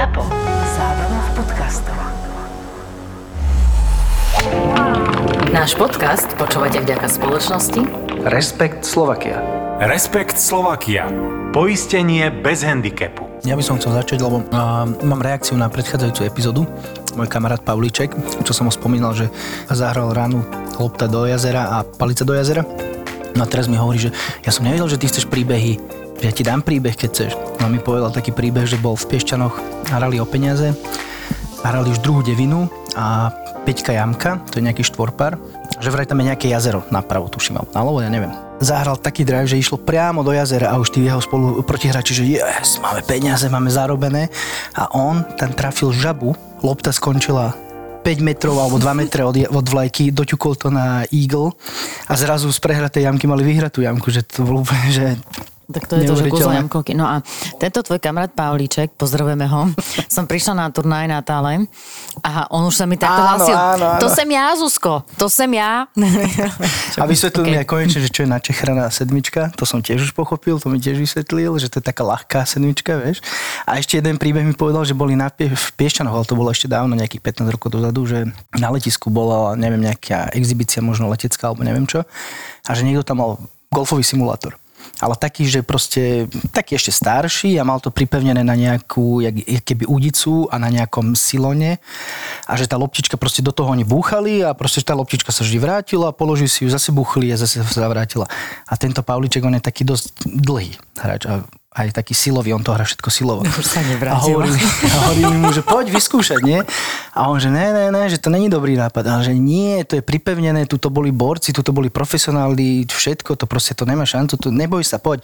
ZAPO. Zábrná v podcastov. Náš podcast počúvate vďaka spoločnosti Respekt Slovakia. Respekt Slovakia. Poistenie bez handicapu. Ja by som chcel začať, lebo uh, mám reakciu na predchádzajúcu epizódu. Môj kamarát Pavlíček, čo som ho spomínal, že zahral ránu lopta do jazera a palica do jazera. No a teraz mi hovorí, že ja som nevedel, že ty chceš príbehy, ja ti dám príbeh, keď chceš. No mi povedal taký príbeh, že bol v Piešťanoch, hrali o peniaze, hrali už druhú devinu a Peťka Jamka, to je nejaký štvorpár, že vraj tam je nejaké jazero napravo, tuším, alebo ja neviem. Zahral taký drive, že išlo priamo do jazera a už tí jeho spolu protihráči, že yes, máme peniaze, máme zarobené a on tam trafil žabu, lopta skončila 5 metrov alebo 2 metre od, od vlajky, doťukol to na Eagle a zrazu z prehratej jamky mali vyhrať tú jamku, že to bolo úplne, že Tak to je to, že jamkovky. No a tento tvoj kamarát Pavlíček, pozdravujeme ho, som prišla na turnaj na Tále a on už sa mi takto Áno, hlasil. áno, áno. To sem ja, Zuzko, to sem ja. A vysvetlil Okay. mi aj konečne, že čo je načechraná sedmička, to som tiež už pochopil, to mi tiež vysvetlil, že to je taká ľahká sedmička, vieš. A ešte jeden príbeh mi povedal, že boli na Pie- v Piešťanoch, ale to bolo ešte dávno, nejakých 15 rokov dozadu, že na letisku bola, neviem, nejaká exhibícia, možno letecká, alebo neviem čo, a že niekto tam mal golfový simulátor. Ale taký, že proste, taký ešte starší a mal to pripevnené na nejakú, jak, keby udicu a na nejakom silone a že tá loptička proste do toho oni búchali a proste tá loptička sa vždy vrátila, položili si ju, zase buchli a zase sa vrátila. A tento Pavliček, on je taký dosť dlhý hráč a aj taký silový, on to hrá všetko silovo. Už sa A nevrátila. hovorili, a hovorili mu, že poď vyskúšať, nie? A on, že ne, ne, ne, že to není dobrý nápad. Ale že nie, to je pripevnené, tu to boli borci, tu to boli profesionáli, všetko, to proste to nemá šancu, to neboj sa, poď.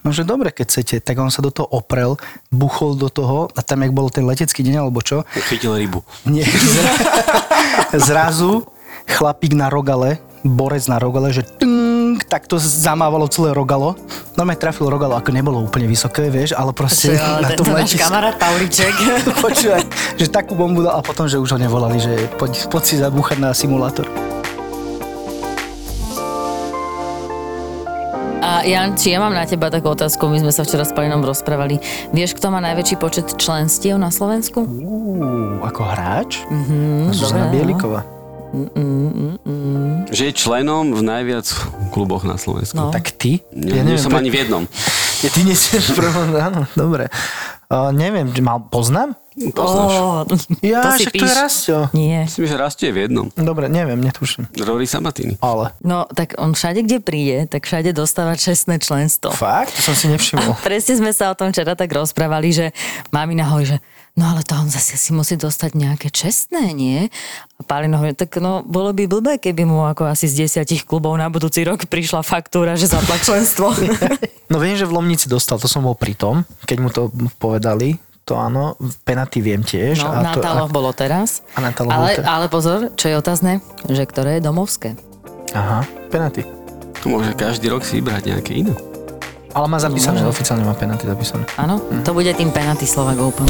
No, že dobre, keď chcete. Tak on sa do toho oprel, buchol do toho a tam, jak bol ten letecký deň, alebo čo, Chytil rybu. nie, zra, zrazu chlapík na rogale, borec na rogale, že tng, tak to zamávalo celé rogalo. No trafil rogalo, ako nebolo úplne vysoké, vieš, ale proste Ale na tom letisku. kamarát Pavlíček. Počúvaj, že takú bombu dal a potom, že už ho nevolali, že poď, poď si zabúchať na simulátor. A Jan, či ja mám na teba takú otázku, my sme sa včera s Palinom rozprávali. Vieš, kto má najväčší počet členstiev na Slovensku? Uú, ako hráč? Mm, Zuzana Bieliková. Že je členom v najviac kluboch na Slovensku. No. Tak ty? Ja, nie som ani v jednom. Ja, ty nie si v prvom, áno, dobre. Uh, neviem, mal, poznám? Poznáš. Ó, Ja, to si však to je píš. Rastio. Nie. Myslím, že rastie v jednom. Dobre, neviem, netuším. Rory Sabatini. Ale. No, tak on všade, kde príde, tak všade dostáva čestné členstvo. Fakt? To som si nevšimol. Presne sme sa o tom včera tak rozprávali, že mami hovorí, že no ale to on zase si musí dostať nejaké čestné, nie? A Pálino hovorí, tak no bolo by blbé, keby mu ako asi z desiatich klubov na budúci rok prišla faktúra, že zapla členstvo. No viem, že v Lomnici dostal, to som bol pri tom, keď mu to povedali, to áno, penaty viem tiež. No, a na to, Taloch bolo teraz. A na Taloch bolo ale, teraz. ale pozor, čo je otázne, že ktoré je domovské. Aha, penaty. To môže každý rok si vybrať nejaké iné. Ale má zapísané, oficiálne má penaty zapísané. Áno, to bude tým penalty Slovak Open.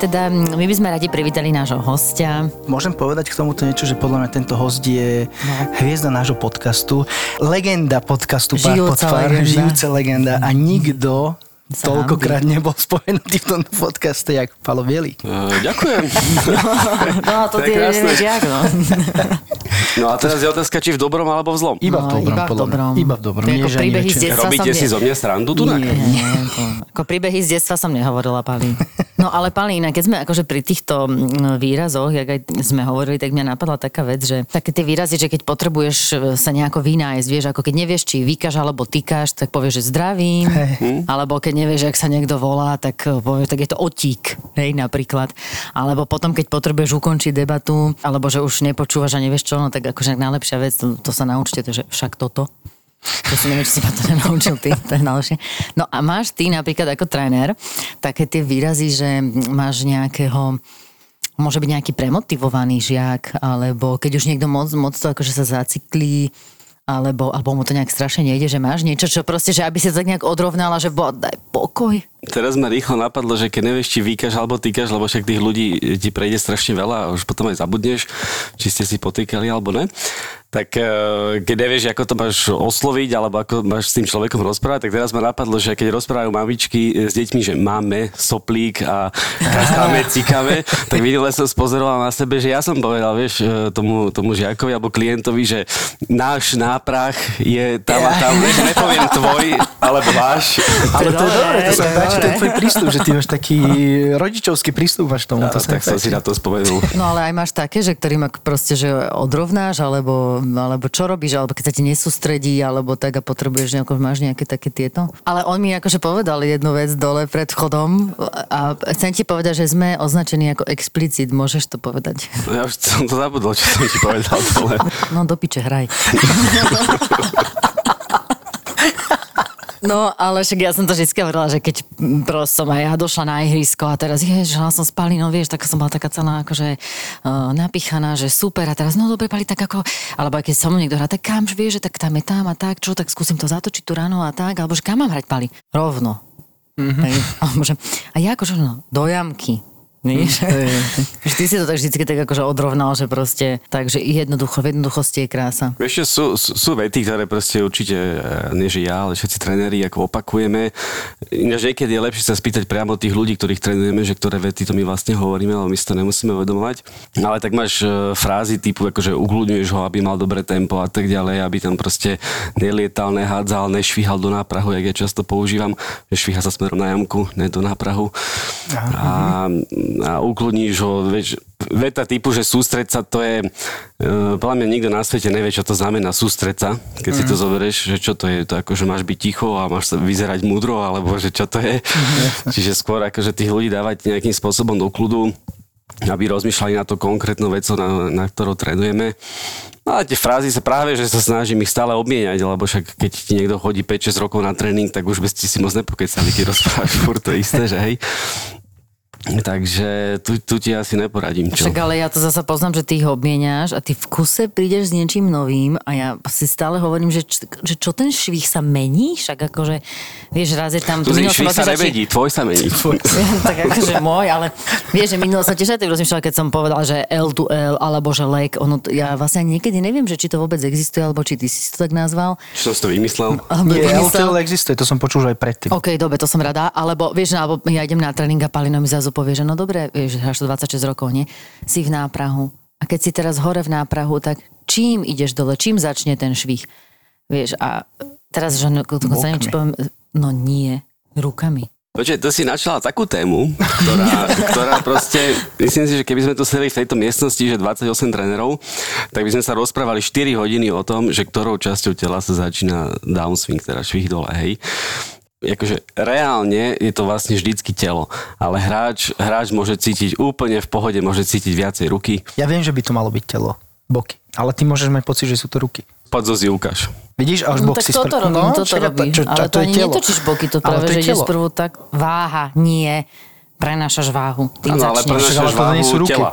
Teda my by sme radi privítali nášho hostia. Môžem povedať k tomuto niečo, že podľa mňa tento host je No. hviezda nášho podcastu, legenda podcastu Pár Žijúca pod pár, legenda. žijúca legenda a nikto Sa toľkokrát nebol spomenutý v tomto podcaste, jak Palo Bielý. Uh, ďakujem. No, to To je ty krásne. no. No a teraz je otázka, či v dobrom alebo v zlom. Iba No, v dobrom, iba v dobrom. Iba v dobrom. Nie, príbehy z detstva Robíte som si ne- zo mňa srandu tu? Nie. Nie, to, ako príbehy z detstva som nehovorila, Pali. No ale Pali, inak keď sme akože pri týchto výrazoch, jak aj sme hovorili, tak mňa napadla taká vec, že také tie výrazy, že keď potrebuješ e, sa nejako vynájsť, vieš, ako keď nevieš, či vykaš alebo tykáš, tak povieš, že zdravím, Hej. alebo keď nevieš, jak sa niekto volá, tak e, povieš, tak je to otík, hej, napríklad. Alebo potom, keď potrebuješ ukončiť debatu, alebo že už nepočúvaš a nevieš čo, no tak akože najlepšia vec, to, to sa naučte, to, že však toto. To si neviem, či si ma to nenaučil ty, to je najlepšie. No a máš ty napríklad ako tréner také tie výrazy, že máš nejakého môže byť nejaký premotivovaný žiak, alebo keď už niekto moc, moc to akože sa zaciklí, alebo, alebo mu to nejak strašne nejde, že máš niečo, čo proste, že aby to tak nejak odrovnala, že bo, daj pokoj. Teraz ma rýchlo napadlo, že keď nevieš, či vykaš alebo týkaš, lebo však tých ľudí ti prejde strašne veľa a už potom aj zabudneš, či ste si potýkali alebo ne. tak eh, keď nevieš, ako to máš osloviť, alebo ako máš s tým človekom rozprávať, tak teraz ma napadlo, že keď rozprávajú mamičky s deťmi, že máme soplík a kastáme, cikáme, tak minule som spozoroval na sebe, že ja som povedal, vieš, eh, tomu, tomu žiakovi alebo klientovi, že náš náprach je tam a tam, nepoviem tvoj, alebo váš. Ale to je dobré, to sa to je páči, to je dobre. tvoj prístup, že ty máš taký rodičovský prístup máš tomu, to sa tak som si na to spomenul. No ale aj máš také, že ktorým ak proste, že odrovnáš, alebo, alebo čo robíš, alebo keď sa ti nesústredí, alebo tak a potrebuješ nejako, máš nejaké také tieto. Ale on mi akože povedal jednu vec dole pred vchodom a chcem ti povedať, že sme označení ako explicit, môžeš to povedať. No Ja už som to zabudol, čo som ti povedal dole. No do piče, hraj. No, ale však ja som to vždy hovorila, že keď proste som aj ja došla na ihrisko a teraz, ježiš, hrala som s Palinou, vieš, tak som bola taká celá akože uh, napichaná, že super a teraz, no dobre, Pali, tak ako, alebo aj keď som niekto hrá, tak kam, že vieš, že tak tam je tam a tak, čo, tak skúsim to zatočiť tu ráno a tak, alebo že kam mám hrať, Pali? Rovno. Mm-hmm. Hej, alebo že, a ja akože, no, do jamky. Víš? Že ty si to tak vždycky tak akože odrovnal, že proste, takže jednoducho, v jednoduchosti je krása. Vieš, sú, sú, sú vety, ktoré proste určite, eh, nie že ja, ale všetci tréneri ako opakujeme. Ináč niekedy je lepšie sa spýtať priamo tých ľudí, ktorých trénujeme, že ktoré vety to my vlastne hovoríme, ale my si to nemusíme uvedomovať. Ale tak máš eh, frázy typu, akože ugludňuješ ho, aby mal dobré tempo a tak ďalej, aby tam proste nelietal, nehádzal, nešvíhal do náprahu, jak ja často používam, že švíha sa smerom na jamku, ne do náprahu. A, a ukludníš ho, vieš, veta typu, že sústreť sa, to je, uh, podľa mňa nikto na svete nevie, čo to znamená sústreť sa, keď si to zoberieš, že čo to je, to ako, že máš byť ticho a máš sa vyzerať múdro, alebo že čo to je. Čiže skôr akože tých ľudí dávať nejakým spôsobom do kľudu, aby rozmýšľali na to konkrétnu vec, na, na ktorú trénujeme. No a tie frázy sa práve, že sa snažím ich stále obmieniať, lebo však keď ti niekto chodí 5-6 rokov na tréning, tak už by ste si moc nepokecali, keď rozprávaš furt to isté, že hej. Takže tu, tu ti asi neporadím, čo? Však ale ja to zasa poznám, že ty ich obmieniaš a ty v kuse prídeš s niečím novým a ja si stále hovorím, že, č- že čo ten švih sa mení, však akože, vieš, raz je tam... Tu švih sa nevedí, tvoj sa mení. tak akože môj, ale vieš, že minulo som tiež aj tak rozmýšľala, keď som povedala, že L to L, alebo že lek, ono, to- ja vlastne niekedy neviem, že či to vôbec existuje, alebo či ty si to tak nazval. Čo som si to vymyslel? Nie, vymyslel. LTL existuje, to som počul aj predtým. OK, dobre, to som rada, alebo vieš, alebo ja idem na tréning a Palino mi zrazu povie, že no dobre, vieš, to 26 rokov, nie? Si v náprahu. A keď si teraz hore v náprahu, tak čím ideš dole, čím začne ten švih? Vieš, a teraz, že no, neviem, či poviem, no nie, rukami. Počkaj, to si načala takú tému, ktorá, ktorá proste, myslím si, že keby sme tu sedeli v tejto miestnosti, že 28 trénerov, tak by sme sa rozprávali 4 hodiny o tom, že ktorou časťou tela sa začína downswing, teda švih dole, hej. Akože reálne je to vlastne vždycky telo, ale hráč, hráč môže cítiť úplne v pohode, môže cítiť viacej ruky. Ja viem, že by to malo byť telo, boky. Ale ty môžeš mať pocit, že sú to ruky. Poď zo Ukáž. Vidíš, a už No bok tak si toto spr- robím, toto však a robím. čo- ale to, je ani telo. netočíš boky, to práve, to je že ideš prvú tak váha, nie, prenášaš váhu, tým Áno, ale prenášaš ale to nie sú váhu ruky. tela.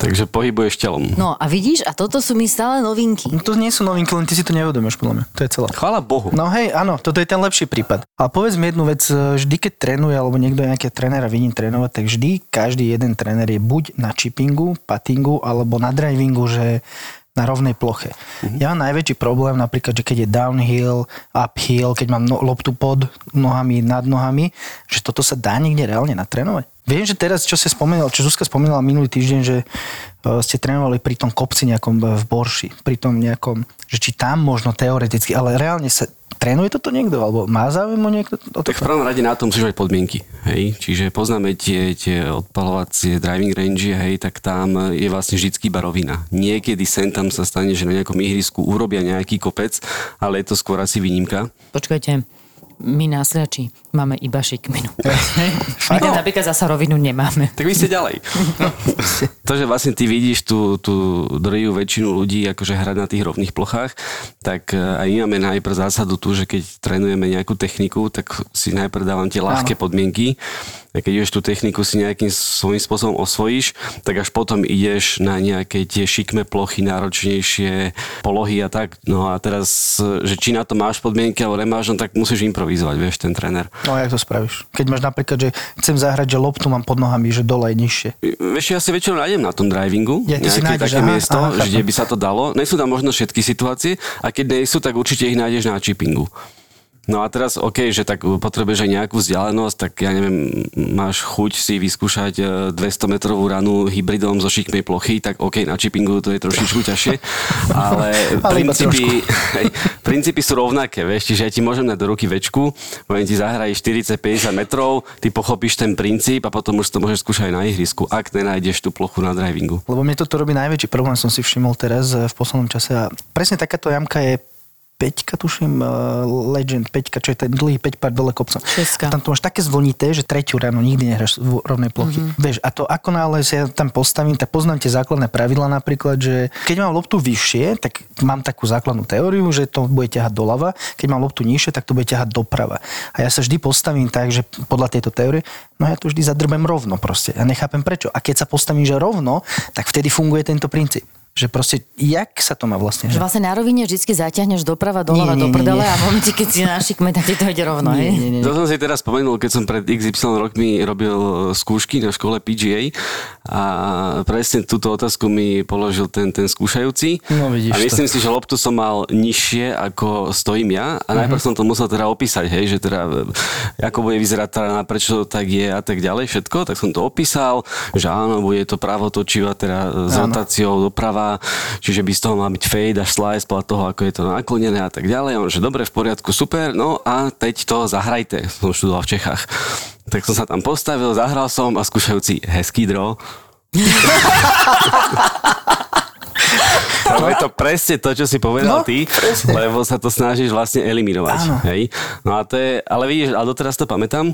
Takže pohybuješ telom. No a vidíš, a toto sú mi stále novinky. No to nie sú novinky, len ty si to neuvedomíš, podľa mňa. To je celé. Chvála Bohu. No hej, áno, toto je ten lepší prípad. Ale povedz mi jednu vec, e, vždy keď trénuje, alebo niekto nejakého trénera vidím trénovať, tak vždy každý jeden tréner je buď na chippingu, puttingu, alebo na drivingu, že na rovnej ploche. Mm-hmm. Ja mám najväčší problém napríklad, že keď je downhill, uphill, keď mám no, loptu pod nohami, nad nohami, že toto sa dá niekde reálne natrénovať. Viem, že teraz, čo si spomínal, čo Zuzka spomínala minulý týždeň, že uh, ste trénovali pri tom kopci nejakom v Borši, pri tom nejakom, že či tam možno teoreticky, ale reálne sa trénuje toto niekto, alebo má záujem o niekto o Tak v toto? prvom rade na tom musíš mať podmienky, hej. Čiže poznáme tie, tie odpalovacie driving range, hej, tak tam je vlastne vždycky iba rovina. Niekedy sem tam sa stane, že na nejakom ihrisku urobia nejaký kopec, ale je to skôr asi výnimka. Počkajte, my na Sliači máme iba šikminu. my tam napríklad zasa rovinu nemáme. Tak vy ste ďalej. to, že vlastne ty vidíš tú, tú drvivú väčšinu ľudí akože hrať na tých rovných plochách, tak eh, aj máme najprv zásadu tu, že keď trénujeme nejakú techniku, tak si najprv dávam tie ľahké podmienky. A keď ideš tú techniku si nejakým svojím spôsobom osvojíš, tak až potom ideš na nejaké tie šikme plochy, náročnejšie polohy a tak. No a teraz, že či na to máš podmienky alebo nemáš, no tak musíš improvizovať, vieš, ten tréner. No a jak to spravíš? Keď máš napríklad, že chcem zahrať, že loptu mám pod nohami, že dole je nižšie. Vieš, ja si väčšinou nájdem na tom drivingu, Ja, ty si nájdeš, také aha, miesto, aha, že kde by sa to dalo. Nie sú tam možno všetky situácie a keď nie sú, tak určite ich nájdeš na chippingu. No a teraz, OK, že tak potrebuješ aj nejakú vzdialenosť, tak ja neviem, máš chuť si vyskúšať e, 200 metrovú ranu hybridom zo šikmej plochy, tak OK, na chippingu to je trošičku ťažšie, ale, Ale princípy, hej, princípy sú rovnaké, vieš, čiže ja ti môžem dať do ruky večku, poviem ti zahraj 40-50 metrov, ty pochopíš ten princíp a potom už to môžeš skúšať aj na ihrisku, ak nenájdeš tú plochu na drivingu. Lebo mne toto robí najväčší problém, som si všimol teraz eh, v poslednom čase. A presne takáto jamka je peťka, tuším, eh, Legend, peťka, čo je ten dlhý 5 pár dole kopcom. A tam to máš také zvonité, že tretiu ráno nikdy nehráš v rovnej plochy. Mm-hmm. Vieš, a to ako náhle sa ja tam postavím, tak poznám tie základné pravidla napríklad, že keď mám loptu vyššie, tak mám takú základnú teóriu, že to bude ťahať doľava, keď mám loptu nižšie, tak to bude ťahať doprava. A ja sa vždy postavím tak, že podľa tejto teórie, no ja to vždy zadrbem rovno proste. Ja nechápem prečo. A keď sa postavím, že rovno, tak vtedy funguje tento princíp. Že proste, jak sa to má vlastne? Že Že... vlastne na rovine vždy zaťahneš doprava, doľava, Nie, nie, do nie, prdele nie. a v momente, keď si na šikme, tak ti to ide rovno, hej? Nie, nie, nie. To som si teraz spomenul, keď som pred XY rokmi robil skúšky na škole PGA a presne túto otázku mi položil ten, ten skúšajúci. No, vidíš a myslím si, že loptu som mal nižšie ako stojím ja a najprv som to musel teda opísať, hej, že teda e, ako bude vyzerať rana, prečo to tak je a tak ďalej, všetko, tak som to opísal, že áno, bude to pravotočivá, teda s rotáciou doprava, čiže by z toho mal byť fade a slice podľa toho, ako je to naklonené a tak ďalej. On, že dobre, v poriadku, super, no a teď to zahrajte. Som študoval v Čechách. Tak som sa tam postavil, zahral som a skúšajúci hezký draw. Lebo je to presne to, čo si povedal No, ty, presne. lebo sa to snažíš vlastne eliminovať. Áno. Hej? No a to je, ale vidíš, a doteraz to pamätám,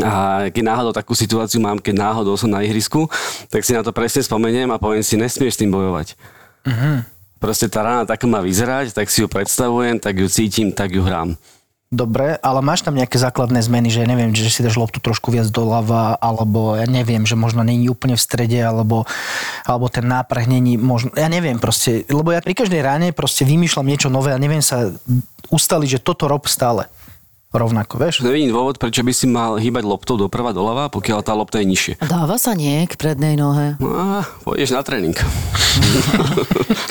a keď náhodou takú situáciu mám, keď náhodou som na ihrisku, tak si na to presne spomeniem a poviem si, nesmieš s tým bojovať. Proste tá rána tak má vyzerať, tak si ju predstavujem, tak ju cítim, tak ju hrám. Dobre, ale máš tam nejaké základné zmeny, že neviem, že si dáš loptu trošku viac doľava, alebo ja neviem, že možno není úplne v strede, alebo, alebo ten náprah není možno, ja neviem proste, lebo ja pri každej ráne proste vymýšľam niečo nové a neviem sa ustaliť, že toto rob stále rovnako, vieš? Nevidím dôvod, prečo by si mal hýbať loptou doprava doľava, pokiaľ tá lopta je nižšie. Dáva sa nie k prednej nohe. No pôjdeš na tréning.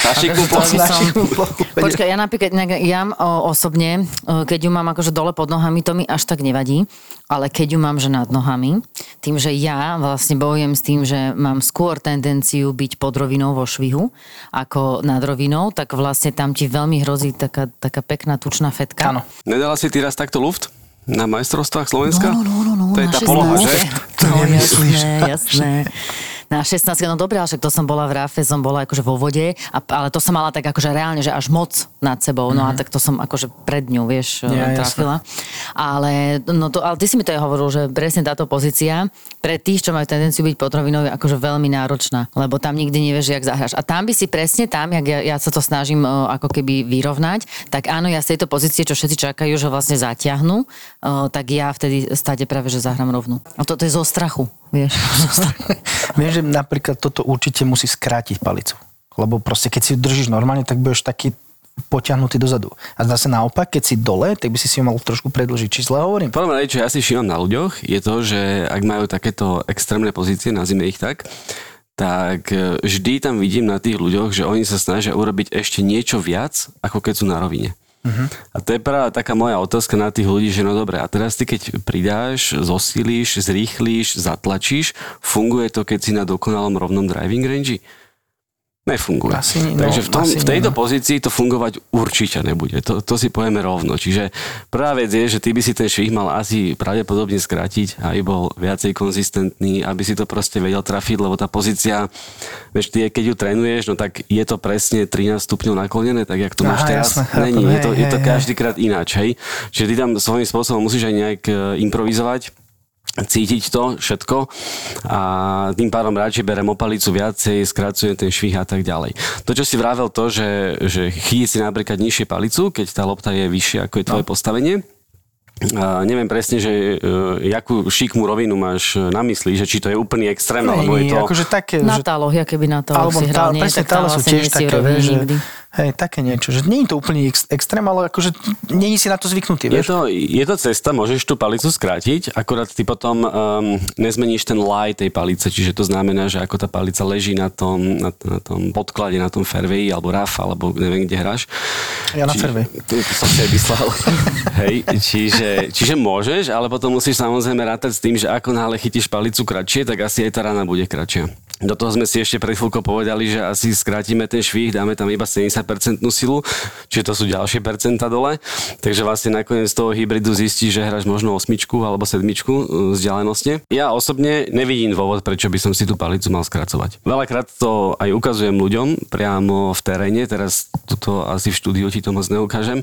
na šikmú plochu. Počkaj, ja napríklad, ja o, osobne, keď ju mám akože dole pod nohami, to mi až tak nevadí, ale keď ju mám že nad nohami, tým, že ja vlastne bojujem s tým, že mám skôr tendenciu byť pod rovinou vo švihu, ako nad rovinou, tak vlastne tam ti veľmi hrozí taká, taká pekná tučná fetka. Áno. Nedala si ty raz takto luft? Na majstrovstvách Slovenska? No, no, no, no, to je tá poloha, 16. že? To no, jasné, jasné. Na 16, no dobré, ale však to som bola v ráfe, som bola akože vo vode, a, ale to som mala tak akože reálne, že až moc nad sebou, no a tak to som akože pred ňou, vieš, Ja, trafila. Ale, no to, ale ty si mi to aj hovoril, že presne táto pozícia pre tých, čo majú tendenciu byť potravinou, je akože veľmi náročná, lebo tam nikdy nevieš, jak zahráš. A tam by si presne tam, jak ja, ja sa to snažím ako keby vyrovnať, tak áno, ja z tejto pozície, čo všetci čakajú, že vlastne zatiahnu, tak ja vtedy stáde práve, že zahrám rovnú. A toto je zo strachu, vieš. Viem, že napríklad toto určite musí skrátiť palicu. Lebo proste keď si držíš normálne, tak budeš taký potiahnutý dozadu. A zase naopak, keď si dole, tak by si si ju mal trošku predlžiť. Či zle hovorím? Prvom rade, čo ja si všímam na ľuďoch, je to, že ak majú takéto extrémne pozície, nazvime ich tak, tak e, vždy tam vidím na tých ľuďoch, že oni sa snažia urobiť ešte niečo viac, ako keď sú na rovine. Uh-huh. A to je práve taká moja otázka na tých ľudí, že no dobre, a teraz ty keď pridáš, zosíliš, zrýchlíš, zatlačíš, funguje to, keď si na dokonalom rovnom driving range? Nefunguje. Asi no, Takže v, tom, asi v tejto nie, no. pozícii to fungovať určite nebude. To, to si povieme rovno. Čiže prvá vec je, že ty by si ten švih mal asi pravdepodobne skrátiť, aby bol viacej konzistentný, aby si to proste vedel trafiť, lebo tá pozícia, vieš, ty keď ju trénuješ, no tak je to presne 13 stupňov naklonené, tak jak to máš Aha, teraz. chápem. Není, je to, Hej, je to hej, každýkrát ináč, hej. Čiže ty tam svojím spôsobom musíš aj nejak e, improvizovať, cítiť to všetko a tým pádom radšej berem opalicu viacej, skracujem ten švih a tak ďalej. To, čo si vravel to, že, že chytí si napríklad nižšie palicu, keď tá lopta je vyššia ako je tvoje no. postavenie, a neviem presne, že uh, jakú šikmú rovinu máš na mysli, že či to je úplný extrém, alebo je Nie, to... akože také, Na že táloch, ja keby na táloch Alebo si tá, hral, nie, presne tak tále sú tiež nie také, že, nikdy. Hej, také niečo, že nie je to úplne ex- extrém, ale akože není si na to zvyknutý, Je vieš? to, je to cesta, môžeš tú palicu skrátiť, akorát ty potom um, nezmeníš ten lie tej palice, čiže to znamená, že ako tá palica leží na tom, na, na tom podklade, na tom fairway, alebo raf, alebo neviem, kde hráš. Ja na fairway. To, to som si aj vyslal. Hej, čiže, čiže môžeš, ale potom musíš samozrejme rátať s tým, že ako náhle chytíš palicu kratšie, tak asi aj tá rana bude kratšia. Do toho sme si ešte pred chvíľkou povedali, že asi skrátime ten švih, dáme tam iba 70% silu, čiže to sú ďalšie percenta dole. Takže vlastne nakoniec z toho hybridu zistí, že hráš možno osmičku alebo sedmičku e, vzdialenosti. Ja osobne nevidím dôvod, prečo by som si tú palicu mal skracovať. Veľakrát to aj ukazujem ľuďom priamo v teréne, teraz toto asi v štúdiu ti to moc neukážem,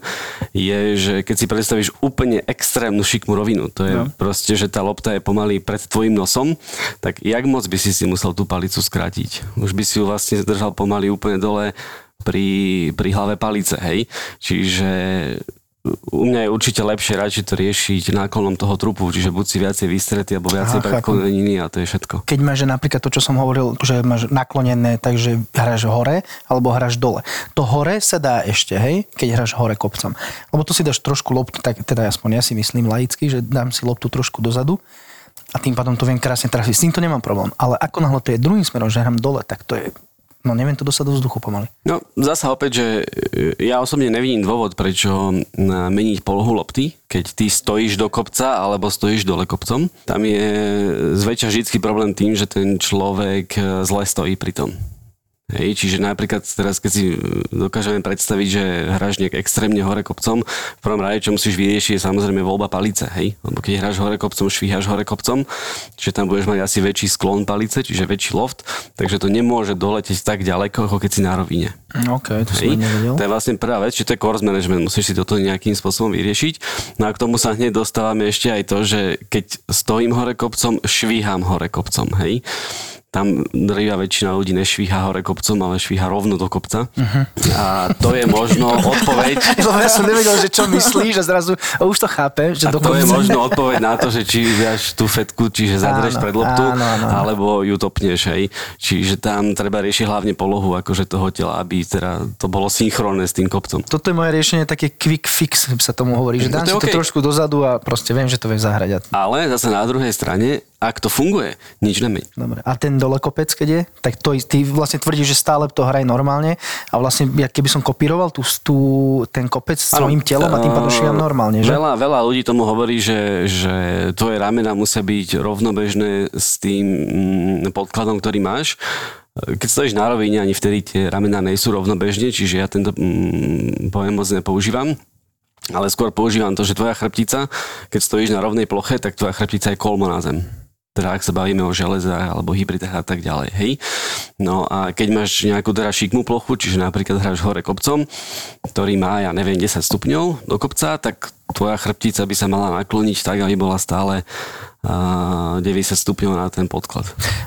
je, že keď si predstavíš úplne extrémnu šikmú rovinu, to je no. proste, že tá lopta je pomaly pred tvojim nosom, tak jak moc by si si musel tú palicu skrátiť? Už by si ju vlastne držal pomaly úplne dole pri, pri hlave palice, hej? Čiže u mňa je určite lepšie radšej to riešiť náklonom toho trupu, čiže buď si viacej vystretý, alebo viacej predkloneniny a to je všetko. Keď máš napríklad to, čo som hovoril, že máš naklonené, takže hráš hore alebo hráš dole. To hore sa dá ešte, hej, keď hráš hore kopcom. Lebo to si dáš trošku loptu, tak teda aspoň ja si myslím laicky, že dám si loptu trošku dozadu a tým pádom to viem krásne trafiť. S týmto nemám problém. Ale ako náhle to je druhým smerom, že hrám dole, tak to je No neviem to dostať do vzduchu pomaly. No, zasa opäť, že e, ja osobne nevidím dôvod, prečo e, meniť polohu lopty, keď ty stojíš do kopca alebo stojíš dole kopcom. Tam je zväčša vždycky problém tým, že ten človek e, zle stojí pri tom. Hej, čiže napríklad teraz, keď si dokážeme predstaviť, že hráš nejak extrémne hore kopcom, v prvom rade, čo musíš vyriešiť, je samozrejme voľba palice, hej? Lebo keď hráš hore kopcom, švíhaš hore kopcom, čiže tam budeš mať asi väčší sklon palice, čiže väčší loft, takže to nemôže doletieť tak ďaleko, ako keď si na rovine. OK, to som nevedel. to je vlastne prvá vec, čiže to je course management, musíš si toto nejakým spôsobom vyriešiť. No a k tomu sa hneď dostávame ešte aj to, že keď stojím hore kopcom, švíham hore kopcom, hej tam drvia väčšina ľudí nešvíha hore kopcom, ale švíha rovno do kopca. Uh-huh. A to je možno odpoveď... Ja som nevedel, že čo myslíš a zrazu a už to chápe, že a do to je možno odpoveď na to, že či dáš tú fetku, čiže zadreš Áno, pred loptu, áno, áno. alebo ju topneš, hej. Čiže tam treba riešiť hlavne polohu akože toho tela, aby teda to bolo synchronné s tým kopcom. Toto je moje riešenie, také quick fix sa tomu hovorí, že dám to si to OK. trošku dozadu a proste viem, že to vie zahrať. Ale zase na druhej strane, ak to funguje, nič nemeň. Dobre. A ten dole kopec, keď je, tak to, ty vlastne tvrdíš, že stále to hraj normálne a vlastne, ja keby som kopíroval tú, tú, ten kopec s svojím telom a tým pádom švíham normálne, že? Veľa, veľa ľudí tomu hovorí, že, že tvoje ramena musia byť rovnobežné s tým mm, podkladom, ktorý máš. Keď stojíš na rovine, ani vtedy tie ramená nejsú rovnobežne, čiže ja tento mm, pojem moc nepoužívam. Ale skôr používam to, že tvoja chrbtica, keď stojíš na rovnej ploche, tak tvoja chrbtica je kolmo na zem. Teda ak sa bavíme o železách alebo hybridách a tak ďalej, hej. No a keď máš nejakú teda šikmú plochu, čiže napríklad hráš hore kopcom, ktorý má, ja neviem, 10 stupňov do kopca, tak tvoja chrbtica by sa mala nakloniť tak, aby bola stále 90 stupňov na ten podklad.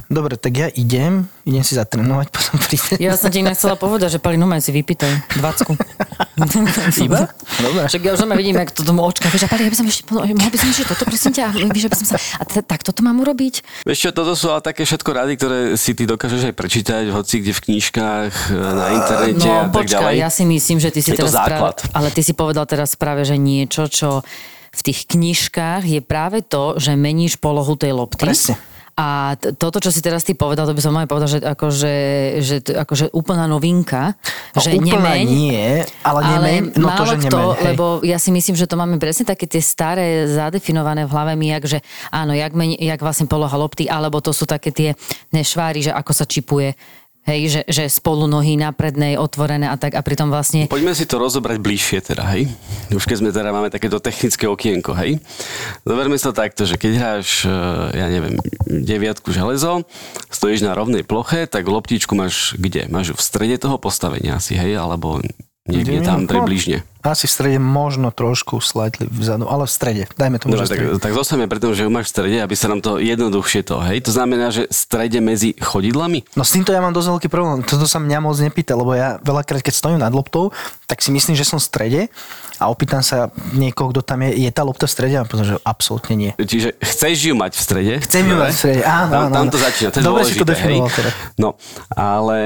Dobre, tak ja idem, idem si zatrénovať, potom prídem. Ja som ti inak chcela povedať, že Pali, no si vypýtaj. Dvacku. Iba? Dobre. Však ja už doma vidím, jak to tomu očka. Vieš, a Pali, ja by som ešte, mohol by som ešte toto, prosím ťa, vieš, aby som sa... A t- tak toto mám urobiť? Vieš čo, toto sú ale také všetko rady, ktoré si ty dokážeš aj prečítať, hoci kde v knižkách, na internete No a tak počkaj, ďalej. ja si myslím, že ty si Je to teraz základ. práve, ale ty si povedal teraz práve, že niečo, čo v tých knižkách je práve to, že meníš polohu tej lopty. Presne. A t- toto, čo si teraz ty povedal, to by som aj povedal, že akože, že, akože úplná novinka, No, že úplná nemeň, nie, ale nemeň, no to, že kto, nemeň, hej. lebo ja si myslím, že to máme presne také tie staré zadefinované v hlave my, jak, že áno, jak, meň, jak vlastne poloha lopty, alebo to sú také tie nešváry, že ako sa čipuje, hej, že, že spolu nohy na prednej, otvorené a tak a pritom vlastne Poďme si to rozobrať bližšie teda, hej? Už keď sme teda máme takéto technické okienko, hej? Zoberme si to takto, že keď hráš, eh, ja neviem, deviatku železo, stojíš na rovnej ploche, tak loptičku máš kde? Máš ju v strede toho postavenia asi, hej? Alebo niekde Kde? tam No, približne. Asi v strede možno trošku slightly vzadu, ale v strede. Dajme tomu, Dobre, že v strede. tak, tak zostaneme pri tom, že ju máš v strede, aby sa nám to jednoduchšie to, hej? To znamená, že v strede medzi chodidlami? No s týmto ja mám dosť veľký problém. Toto sa mňa moc nepýta, lebo ja veľakrát, keď stojím nad loptou, tak si myslím, že som v strede a opýtam sa niekoho, kto tam je, je tá lopta v strede a potom, že absolútne nie. Čiže chceš ju mať v strede? Chcem ju mať v strede, áno, tam, áno, tam to začína, to je Dobre si to dôležité, definoval teda. No, ale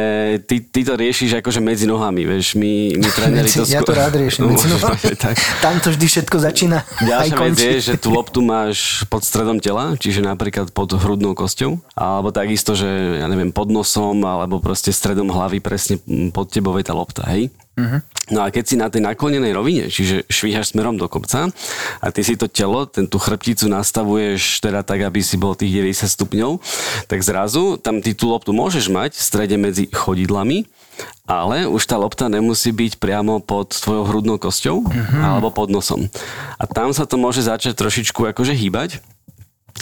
ty, ty to riešiš akože medzi nohami, vieš, my, my tréneri to ja to rád riešim. Medzi nohami. tak. Tam to vždy všetko začína. Ďalšia vec je, že tú loptu máš pod stredom tela, čiže napríklad pod hrudnou kosťou, alebo takisto, že ja neviem, pod nosom, alebo proste stredom hlavy presne pod tebou je tá lopta, hej? Mhm. No a keď si na tej naklonenej rovine, čiže švíhaš smerom do kopca a ty si to telo, ten, tú chrbticu nastavuješ teda tak, aby si bol tých 90 stupňov, tak zrazu tam ty tú loptu môžeš mať v strede medzi chodidlami, ale už tá lopta nemusí byť priamo pod tvojou hrudnou kosťou Mhm. alebo pod nosom. A tam sa to môže začať trošičku akože hýbať.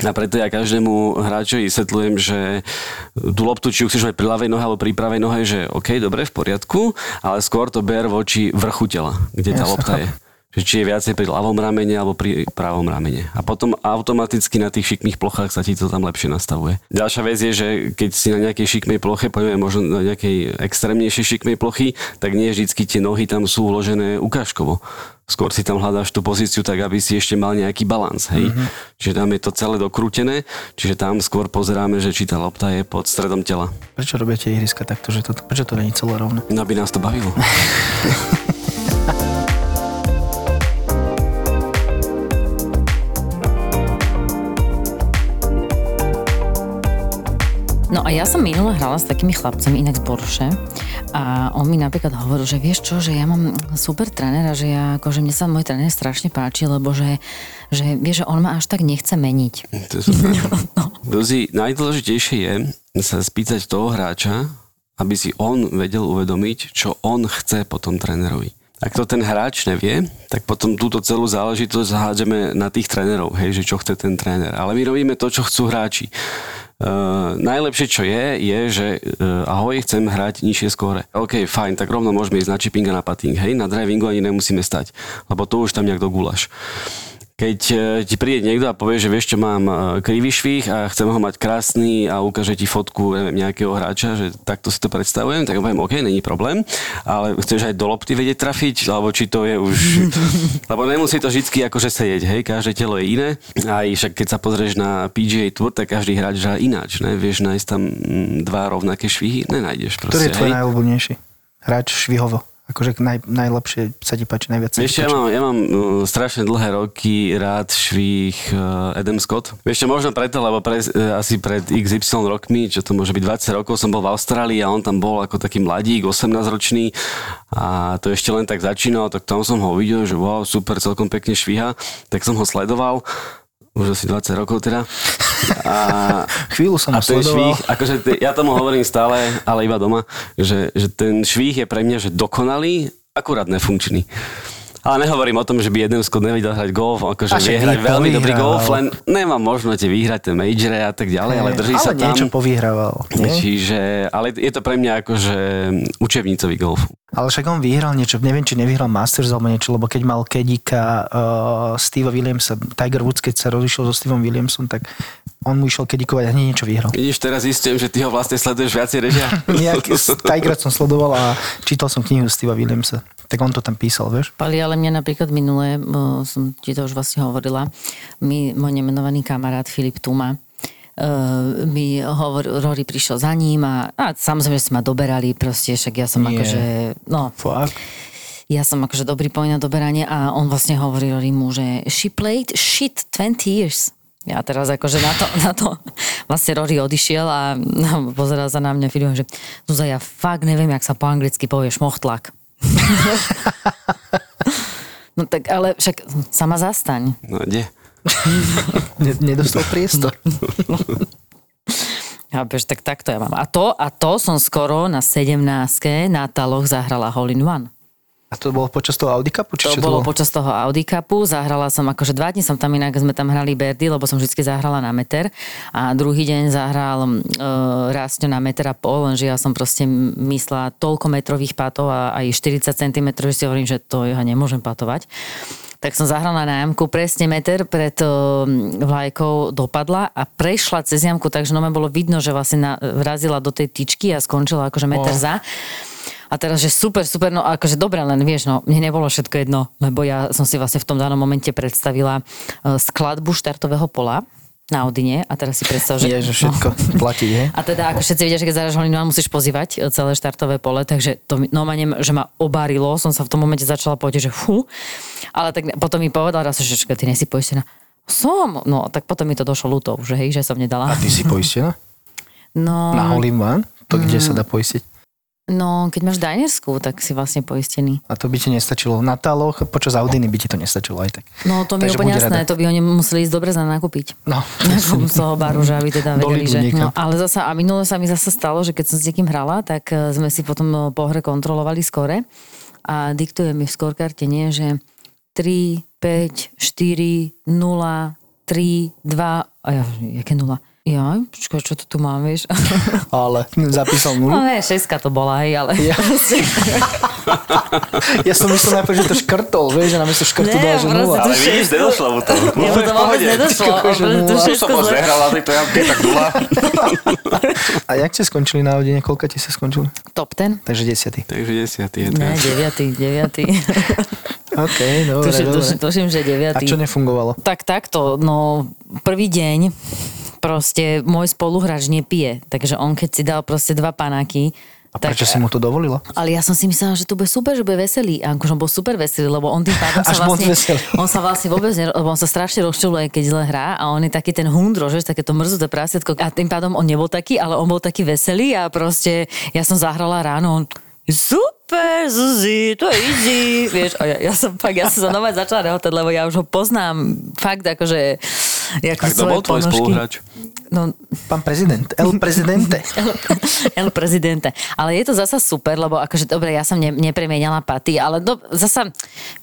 A preto ja každému hráčovi vysvetľujem, že tú loptu, či ju chceš mať pri ľavej nohe alebo pri pravej nohe, že OK, dobre, v poriadku, ale skôr to ber voči vrchu tela, kde tá Jasne, lopta je. Že či je viacej pri ľavom ramene alebo pri pravom ramene. A potom automaticky na tých šikmých plochách sa ti to tam lepšie nastavuje. Ďalšia vec je, že keď si na nejakej šikmej ploche, poďme možno na nejakej extrémnejšej šikmej plochy, tak nie vždycky tie nohy tam sú uložené ukážkovo. Skôr si tam hľadáš tú pozíciu tak, aby si ešte mal nejaký balans, hej. Mm-hmm. Čiže tam je to celé dokrútené, čiže tam skôr pozeráme, že či tá lopta je pod stredom tela. Prečo robíte ihriska takto, že to, prečo to není celé rovné? No, aby nás to bavilo. No a ja som minule hrala s takými chlapcami, inak z Borše. A on mi napríklad hovoril, že vieš čo, že ja mám super trénera, že ja, akože mne sa môj tréner strašne páči, lebo že, že vieš, že on ma až tak nechce meniť. To je super. Duzi, najdôležitejšie je sa spýtať toho hráča, aby si on vedel uvedomiť, čo on chce po tom trénerovi. Ak to ten hráč nevie, tak potom túto celú záležitosť hádžeme na tých trénerov, hej, že čo chce ten tréner. Ale my robíme to, čo chcú hráči. Uh, najlepšie, čo je, je, že uh, ahoj, chcem hrať nižšie skóre. OK, fajn, tak rovno môžeme ísť na chipping a na putting, hej, na drivingu ani nemusíme stať, lebo to už tam nejak dogulaš. Keď e, ti príde niekto a povie, že vieš čo, mám e, krivý švih a chcem ho mať krásny a ukáže ti fotku neviem, nejakého hráča, že takto si to predstavujem, tak poviem, OK, není problém, ale chceš aj do lopty vedieť trafiť, alebo či to je už... Lebo nemusí to vždy akože sedieť, hej, každé telo je iné. Aj však keď sa pozrieš na PGA Tour, tak každý hráč hrá ináč, ne? Vieš nájsť tam mm, dva rovnaké švihy? Nenájdeš Ktorý proste, je tvoj najobľúbenejší? Hráč švihovo. Akože naj, najlepšie sa ti páči, najviac Vieš, ja mám, ja mám uh, strašne dlhé roky rád švých uh, Adam Scott. Vieš, možno preto, lebo pre, uh, asi pred XY rokmi, čo to môže byť 20 rokov, som bol v Austrálii a on tam bol ako taký mladík, 18-ročný a to ešte len tak začínal, tak tam som ho videl, že wow, super, celkom pekne švíha, tak som ho sledoval už asi 20 rokov teda. A, Chvíľu som a ten sledoval. švih, akože te, ja tomu hovorím stále, ale iba doma, že, že ten švih je pre mňa že dokonalý, akurát nefunkčný. Ale nehovorím o tom, že by jeden skôr nevedel hrať golf, akože vie hrať veľmi dobrý povyhrával. golf, len nemá možnosť vyhrať ten majore a tak ďalej, ale drží ale sa tam. niečo povyhrával. nie? Čiže, ale je to pre mňa akože učebnicový golf. Ale však on vyhral niečo, neviem, či nevyhral Masters alebo niečo, lebo keď mal kedika uh, Steve Williamsa, Tiger Woods, keď sa rozišiel so Steveom Williamsom, tak on mu išiel kedikovať a hneď niečo vyhral. Vidíš, teraz zistujem, že ty ho vlastne sleduješ viacej režia. Nejak, Tiger som sledoval a čítal som knihu Steva Williamsa. Tak on to tam písal, vieš? Pali, ale mne napríklad minulé, o, som ti to už vlastne hovorila, mi, môj nemenovaný kamarát Filip Tuma, Uh, mi hovoril, Rory prišiel za ním a, a samozrejme, si ma doberali, proste, však ja som Nie. akože, no, Fakt. ja som akože dobrý point na doberanie a on vlastne hovorí Rorymu, že she played shit 20 years. Ja teraz akože na to, na to vlastne Rory odišiel a pozeral sa na mňa Filip, že Zuzá, ja fakt neviem, jak sa po anglicky povie šmochtlak. no tak ale však sama zastaň. No? Ne, nedostal priestor. Chápeš, tak takto ja mám. A to, a to som skoro na 17 na taloch zahrala Hole in One. A to bolo počas toho Audi Cupu? Či To čo bolo počas toho Audi Cupu, zahrala som, akože dva dní som tam inak, sme tam hrali Berdy, lebo som vždy zahrala na meter a druhý deň zahral uh, Rásťo na meter a pol, lenže ja som proste myslela toľko metrových patov a aj 40 cm, že si hovorím, že to ja nemôžem patovať. Tak som zahrala na jamku presne meter pred uh, vlajkou dopadla a prešla cez jamku, takže no bolo vidno, že vlastne na, vrazila do tej tyčky a skončila akože meter Oh. za. A teraz, že super, super, no akože dobre, len vieš, no mne nebolo všetko jedno, lebo ja som si vlastne v tom danom momente predstavila e, skladbu štartového pola na Odine a teraz si predstav, že... Je, že všetko no. platí, je? A teda, ako všetci vedia, že keď zaraž holinu, musíš pozývať e, celé štartové pole, takže to mi- normálne, že ma obárilo, som sa v tom momente začala povedať, že fú, ale tak potom mi povedal raz, že ty nesi poistená. Som, no tak potom mi to došlo ľúto, že hej, že som nedala. A ty si poistená? No, Na Holim One? To kde sa dá poistiť? No, keď máš Dinersku, tak si vlastne poistený. A to by ti nestačilo. Na taloch počas Audiny by ti to nestačilo aj tak. No to mi je úplne jasné, rada. to by oni museli ísť dobre za nakúpiť. No, z toho baru, že aby teda vedeli, že... No, ale zasa, a minulo sa mi zase stalo, že keď som s niekým hrala, tak eh, sme si potom eh, po hre kontrolovali skore a diktuje mi v skorkarte nie, že 3, 5, 4, 0, 3, 2, a ja, jaké 0? Ja, počkaj, čo to tu mám, vieš? ale zapísal No nulu. ne, šeska to bola, hej, ale... Ja. Ja som myslel najprv, že to škrtol, vieš, že namiesto škrtu Ne, dal, že nula. to Ale vidíš, nedošlo mu to. Ja mu to vôbec nedošlo. To všetko zle- nehral na tejto jamke, tak nula. A jak ste skončili na hodine? Koľko ti sa skončili? Top ten? Takže desiatý. Takže desiatý je Ne, teraz. deviatý, deviatý. OK, dobre, tuším, dobre. tuším, že A deviatý. čo nefungovalo? Tak takto, no prvý deň proste môj spoluhráč nepije, takže on keď si dal proste dva panáky, A prečo si mu to dovolila? ale ja som si myslela, že to bude super, že bude veselý. A akože on bol super veselý, lebo on tým pádom sa Až vlastne, on sa vlastne vôbec, ne, lebo on sa strašne rozčuluje, keď zle hrá a on je taký ten hundro, že takéto mrzuté prasiatko a tým pádom on nebol taký, ale on bol taký veselý a proste ja som zahrala ráno, on super, Zuzi, to je easy, vieš, a ja, ja som fakt, ja som sa nové začala rehotať, lebo ja už ho poznám fakt akože ako Tak to bol tvoj spoluhráč. No, Pán prezident, El prezidente. El prezidente. Ale je to zasa super, lebo akože dobre, ja som ne, nepremieniala paty, ale do, zasa,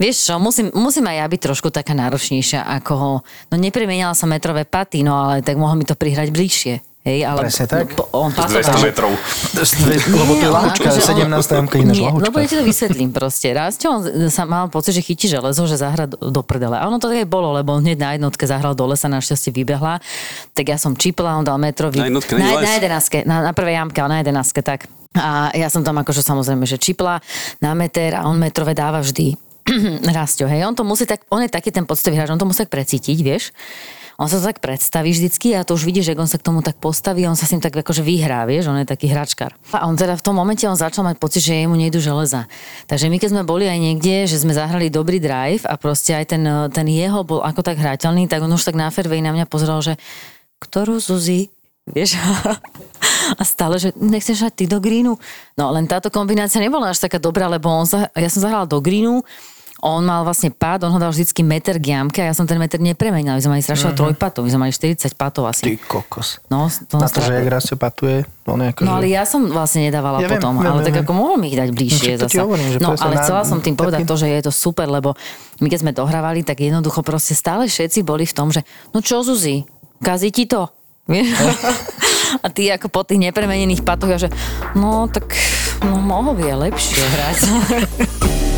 vieš čo, musím, musím aj ja byť trošku taká náročnejšia ako ho. No nepremieniala som metrové paty, no ale tak mohol mi to prihrať bližšie. Hej, ale Presne tak. No, on 200 patoval. metrov. Lebo to je lahučka, akože on- 17. jamka ináč lahučka. lebo ja ti to vysvetlím proste. Raz on sa mal pocit, že chytí železo, že zahra do, prdele. A ono to tak aj bolo, lebo on hneď na jednotke zahral do lesa, našťastie vybehla. Tak ja som čipla, on dal metrový. Na jednotke, na, na jedenáctke, na, na prvej jamke, ale na jedenáctke, tak. A ja som tam akože samozrejme, že čipla na meter a on metrové dáva vždy. Rastio, hej, on to musí tak, on je taký ten poctivý hráč, on to musí tak precítiť, vieš. On sa tak predstaví vždycky a to už vidíš, že on sa k tomu tak postaví, on sa s ním tak akože vyhrá, vieš, on je taký hračkár. A on teda v tom momente on začal mať pocit, že jemu nejdu železa. Takže my keď sme boli aj niekde, že sme zahrali dobrý drive a proste aj ten, ten jeho bol ako tak hrateľný, tak on už tak na fairway na mňa pozeral, že ktorú Zuzi, vieš, a stále, že nechceš hrať ty do greenu. No len táto kombinácia nebola až taká dobrá, lebo on sa, ja som zahrala do greenu, on mal vlastne pád, on ho dal vždycky meter k jamke a ja som ten meter nepremenil. My sme mali strašne mm-hmm. trojpatov, my sme mali 40 patov Ty asi. kokos. No, to Na to, že jak Rastio patuje, on je akože... No ale ja som vlastne nedávala Ja potom, viem, ale viem, tak viem. ako mohol mi ich dať bližšie No, zasa. hovorím, že no ale na- chcela som tým povedať to, že je to super, lebo my keď sme dohrávali, tak jednoducho proste stále všetci boli v tom, že no čo Zuzi, kazí ti to? A ty ako po tých nepremenených patoch, ja že no tak no, mohol by je lepšie hrať.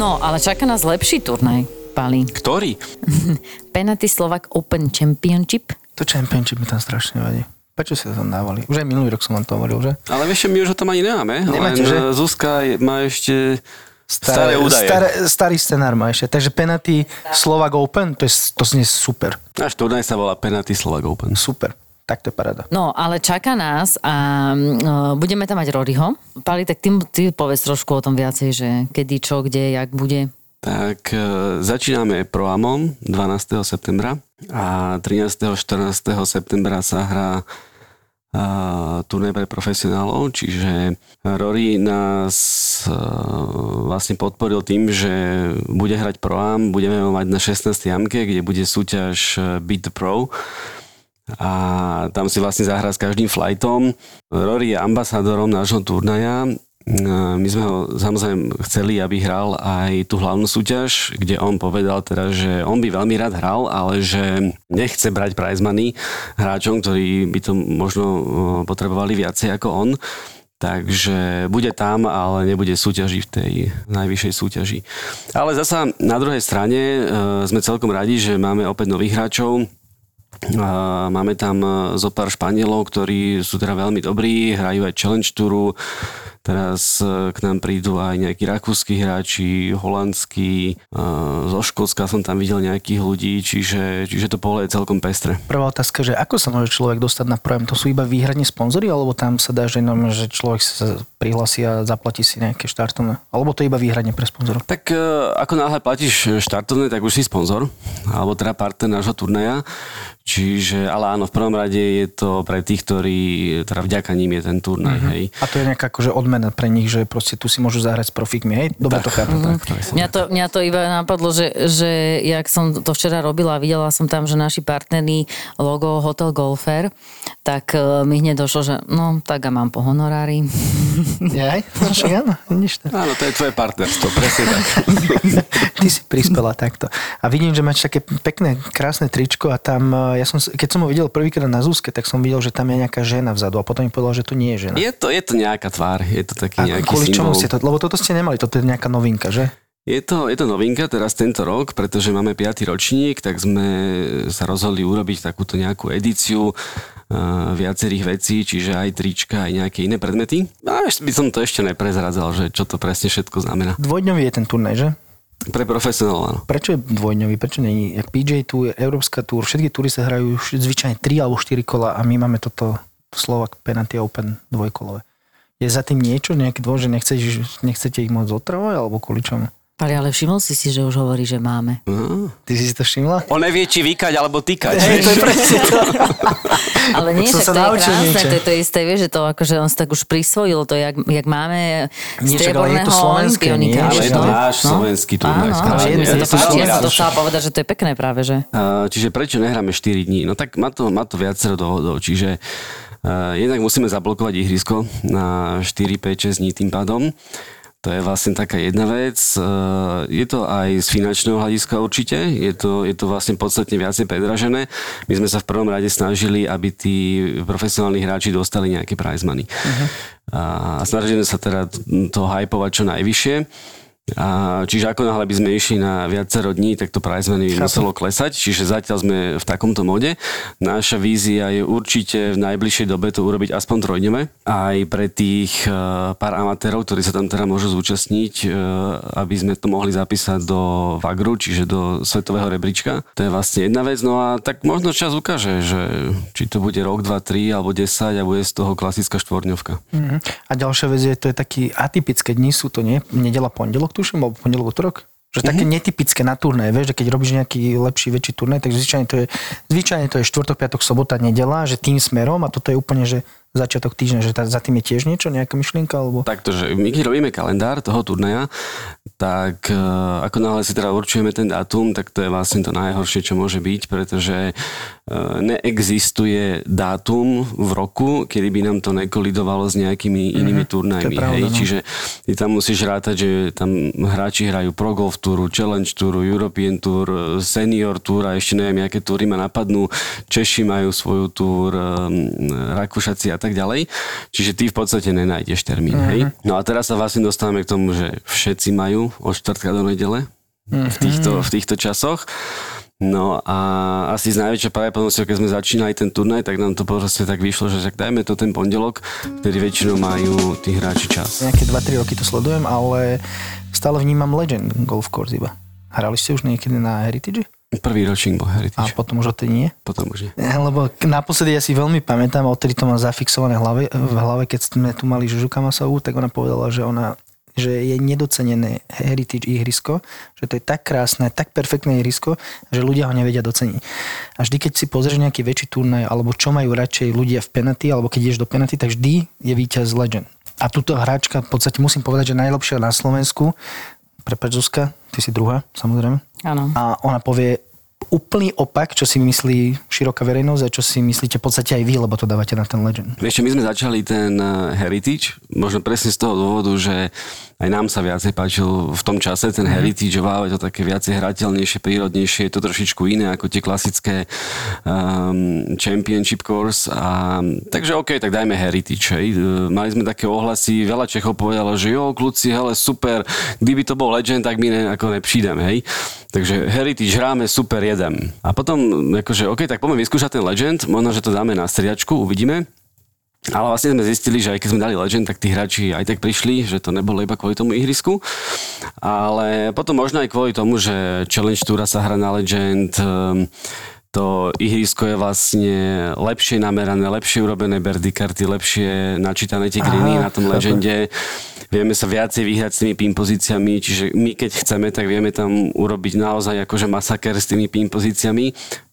No, ale čaká nás lepší turnaj, Pali. Ktorý? Penalty Slovak Open Championship. To championship mi tam strašne vadí. Prečo si to tam dávali? Už aj minulý rok som vám to hovoril, že? Ale vieš, my už ho tam ani nemáme. Nemáte, len že? Zuzka má ešte staré, údaje. Staré, starý scenár má ešte. Takže penalty Slovak Open, to, je, to znie super. Náš turnaj sa volá Penalty Slovak Open. Super. Tak to je paráda. No, ale čaká nás a uh, budeme tam mať Roryho. Pali, tak ty, ty povedz trošku o tom viacej, že kedy, čo, kde, jak bude. Tak e, začíname Proamom 12. septembra a 13. 14. septembra sa hrá a, turné pre profesionálov, čiže Rory nás e, vlastne podporil tým, že bude hrať Proam, budeme ho mať na 16. jamke, kde bude súťaž e, Beat the Pro a tam si vlastne zahrá s každým flightom. Rory je ambasádorom nášho turnaja. My sme ho samozrejme chceli, aby hral aj tú hlavnú súťaž, kde on povedal teda, že on by veľmi rád hral, ale že nechce brať prize money hráčom, ktorí by to možno potrebovali viacej ako on. Takže bude tam, ale nebude súťaži v tej najvyššej súťaži. Ale zasa na druhej strane e, sme celkom radi, že máme opäť nových hráčov. Máme tam e, zo pár Španielov, ktorí sú teda veľmi dobrí, hrajú aj Challenge Touru. Teraz e, k nám prídu aj nejakí rakúsky hráči, holandskí, e, zo Škótska som tam videl nejakých ľudí, čiže, čiže to pole je celkom pestre. Prvá otázka, že ako sa môže človek dostať na projem? To sú iba výhradne sponzory, alebo tam sa dá, že, normálne, že človek sa prihlasí a zaplatí si nejaké štartovné? Alebo to iba výhradne pre sponzorov? Tak e, ako náhle platíš štartovné, tak už si sponzor, alebo teda partner nášho turnaja. Čiže, ale áno, v prvom rade je to pre tých, ktorí, teda vďaka ním je ten turnaj, mm-hmm. hej. A to je nejaká akože odmena pre nich, že proste tu si môžu zahrať s profikmi, hej? Dobre to chápem. Tak, tak, Mňa to, mňa to iba napadlo, že, že jak som to včera robila, videla som tam, že naši partneri logo Hotel Golfer, tak e, mi hneď došlo, že no, tak a mám po honorári. Jaj? Áno, vidíš to. Áno, to je tvoje partnerstvo, presne tak. Ty si prispela takto. A vidím, že máš také pekné, krásne tričko a tam, e, ja som, keď som ho videl prvýkrát na Zúske, tak som videl, že tam je nejaká žena vzadu a potom mi povedal, že to nie je žena. Je to, je to nejaká tvár, je to taký a nejaký kvôli čomu symbol. ste to, lebo toto ste nemali, toto je nejaká novinka, že? Je to, je to novinka teraz tento rok, pretože máme 5. ročník, tak sme sa rozhodli urobiť takúto nejakú edíciu uh, viacerých vecí, čiže aj trička, aj nejaké iné predmety. A by som to ešte neprezradzal, že čo to presne všetko znamená. Dvojdňový je ten turnaj, že? Pre profesionálov, áno. Prečo je dvojdňový? Prečo nie? Jak PJ Tour, Európska Tour, všetky túry sa hrajú zvyčajne 3 alebo 4 kola a my máme toto Slovak Penalty Open dvojkolové. Je za tým niečo, nejaký dôvod, že nechcete, nechcete ich moc otravovať, alebo kvôli čomu? Pali, ale všimol si si, že už hovorí, že máme. Ty si si to všimla? On nevie, či vykať alebo tykať. Hej, to je presne to. Ale nie, Som však sa to je krásne, niečo. to je to isté, vieš, že to akože on si tak už prisvojil, to jak, jak máme ale je to strieborného slovenské, nie? olympionika. Ale je to no. náš slovenský turnaj. Áno, sa Je to páči, ja som to chcela povedať, že to je pekné práve, že? Uh, Čiže prečo nehráme 4 dní? No tak má to, má to viacero dôvodov. Čiže uh, jednak musíme zablokovať ihrisko na 4, 5, 6 dní tým pádom. To je vlastne taká jedna vec. Uh, Je to aj z finančného hľadiska určite. Je to, je to vlastne podstatne viacej predražené. My sme sa v prvom rade snažili, aby tí profesionálni hráči dostali nejaké prize money. Uh-huh. A snažíme sa teda to hypovať čo najvyššie. A čiže ako náhle by sme išli na viacero dní, tak to prize money by muselo klesať, čiže zatiaľ sme v takomto mode. Naša vízia je určite v najbližšej dobe to urobiť aspoň trojdňové. Aj pre tých eh, pár amatérov, ktorí sa tam teda môžu zúčastniť, eh, aby sme to mohli zapísať do VAGRu, čiže do svetového rebríčka. To je vlastne jedna vec. No a tak možno čas ukáže, že či to bude rok, dva, tri alebo 10 a bude z toho klasická štvorňovka. Mhm. A ďalšia vec je, to je taký atypické dni sú to, nie? Nedela, pondelok, tuším, alebo pondelok, útorok? Že také Mhm. netypické na turné, vieš, že keď robíš nejaký lepší, väčší turnaj, tak zvyčajne to je, zvyčajne to je štvrtok, piatok, sobota, nedela, že tým smerom a toto je úplne, že začiatok týždňa, že tá, za tým je tiež niečo, nejaká myšlienka, alebo... Takto, že my keď robíme kalendár toho turnaja, tak e, ako náhle si teda určujeme ten dátum, tak to je vlastne to najhoršie, čo môže byť, pretože e, neexistuje dátum v roku, kedy by nám to nekolidovalo s nejakými inými turnajmi. to je pravda, hej? no. Čiže ty tam musíš rátať, že tam hráči hrajú Pro Golf Touru, Challenge Touru, European Tour, Senior Tour a ešte neviem, aké túry ma napadnú. Češi majú svoju túr, e, Rakúšaci a tak ďalej. Čiže ty v podstate nenájdeš termín. Mhm. Hej? No a teraz sa vlastne dostávame k tomu, že všetci majú od štvrtka do nedele v týchto, v týchto časoch. No a asi z najväčšou pravdepodobnosťou, keď sme začínali ten turnaj, tak nám to proste tak vyšlo, že tak dajme to ten pondelok, ktorý väčšinou majú tí hráči čas. Nejaké 2-3 roky to sledujem, ale stále vnímam Legend Golf Course iba. Hrali ste už niekedy na Heritage? Prvý ročník bol A Heritage, potom už odtedy nie? potom už nie. Lebo naposledy ja si veľmi pamätám, a odtedy to mám zafixované v hlave, v hlave keď sme tu mali Žužu Kamasovú, tak ona povedala, že ona že je nedocenené heritage ihrisko, že to je tak krásne, tak perfektné ihrisko, že ľudia ho nevedia doceniť. A vždy, keď si pozrieš nejaký väčší turnaj, alebo čo majú radšej ľudia v penalty, alebo keď ideš do penalty, tak vždy je víťaz Legend. A túto hráčka, v podstate musím povedať, že najlepšia na Slovensku, prepač Zuzka, ty si druhá, samozrejme, Áno. a ona povie úplný opak, čo si myslí široká verejnosť a čo si myslíte v podstate aj vy, lebo to dávate na ten Legend. Vieš, čo, my sme začali ten eh, Heritage, možno presne z toho dôvodu, že aj nám sa viacej páčil v tom čase ten Heritage, wow, je to také viacej hrateľnejšie, prírodnejšie, je to trošičku iné ako tie klasické um, Championship Course. A, takže OK, tak dajme Heritage. Hej. Mali sme také ohlasy, veľa Čechov povedalo, že jo, kľúci, hele, super, kdyby to bol Legend, tak my ne, ako nepřídem, hej. Takže Heritage hráme, super, jedem. A potom, akože, OK, tak poďme vyskúšať ten Legend, možno, že to dáme na striačku, uvidíme. Ale vlastne sme zistili, že aj keď sme dali Legend, tak tí hráči aj tak prišli, že to nebolo iba kvôli tomu ihrisku. Ale potom možno aj kvôli tomu, že Challenge Tour sa hrá na Legend, ehm, to ihrisko je vlastne lepšie namerané, lepšie urobené birdie karty, lepšie načítané tie greeny na tom legende. Vieme sa viacej vyhrať s tými pin pozíciami, čiže my keď chceme, tak vieme tam urobiť naozaj akože masaker s tými pin pozíciami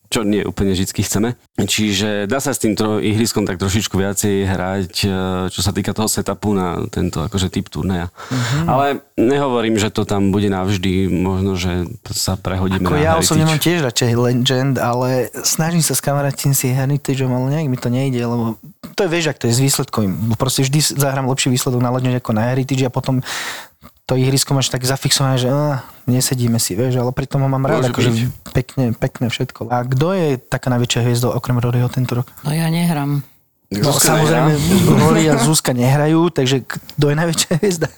čo nie úplne vždy chceme. Čiže dá sa s týmto ihriskom tak trošičku viacej hrať, e, čo sa týka toho setupu na tento akože typ turnaja. Uh-huh. Ale nehovorím, že to tam bude navždy, možno, že sa prehodíme Ako na ja Heritage. osobne mám tiež radšej Legend, ale snažím sa s kamarátim si Heritage, ale nejak mi to nejde, lebo to je, vieš, ak to je s výsledkovým. Proste vždy zahrám lepší výsledok na Legend ako na Heritage a potom to ihrisko máš tak zafixované, že á, nesedíme si, vieš, ale pritom ho mám rád, akože pekne, pekne všetko. A kto je taká najväčšia hviezda okrem Roryho tento rok? No ja nehrám. No, Zuzka samozrejme? Rory a Zuzka nehrajú, takže kto je najväčšia hviezda?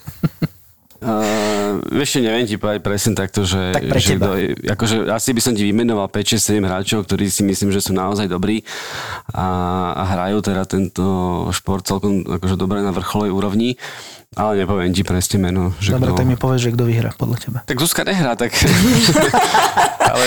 Uh, vieš, neviem ti povedať presne takto, že, Tak pre že je, akože asi by som ti vymenoval 5, 6, 7 hráčov, ktorí si myslím, že sú naozaj dobrí a, a hrajú teda tento šport celkom akože dobre na vrcholovej úrovni, ale nepoviem ti presne meno. Že Dobre, kto... tak mi povedz, že kto vyhrá podľa teba. Tak Zuzka nehrá, tak... ale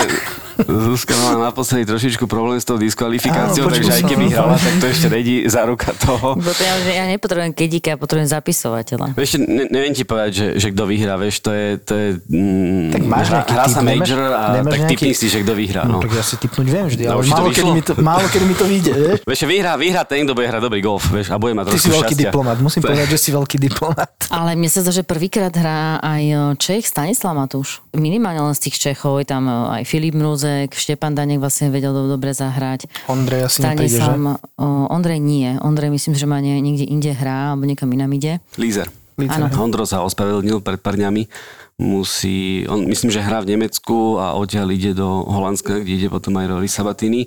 Zuzka mala naposledy trošičku problém s tou diskvalifikáciou, Áno, takže aj som, keby no. hrala, tak to ešte nejde záruka toho. Bo to ja, ja nepotrebujem kedíka, ja potrebujem zapisovateľa. Vieš, ne, neviem ti povedať, že, že kto vyhrá, vieš, to je... To je mm, Tak máš hra, typ, sa major a nemáš tak nejaký- typni si, že kto vyhrá. No, No. tak ja si typnúť viem vždy, No, ale to málo kedy, mi to, málo kedy mi to vyjde, vieš? Vieš, vyhrá, vyhrá ten, kto bude hrať dobrý golf, vieš, a bude mať Ty si veľký šťastia. diplomat, musím povedať, že si veľký diplomat. Ale mne sa zdá, že prvýkrát hrá aj e, Čech Stanislav Matúš. Minimálne len z tých Čechov, je tam e, aj Filip Mrúzek, Štepan Danek vlastne vedel do- dobre zahrať. Ondrej asi nepríde, že? Stanislav, Ondrej nie. Ondrej myslím, že má nie, niekde ide hrá, alebo niekam inam ide. Lízer. Áno. Hondro sa ospravedlnil pred pár dňami. Musí, on myslím, že hrá v Nemecku a odtiaľ ide do Holandska, kde ide potom aj Rory Sabatini.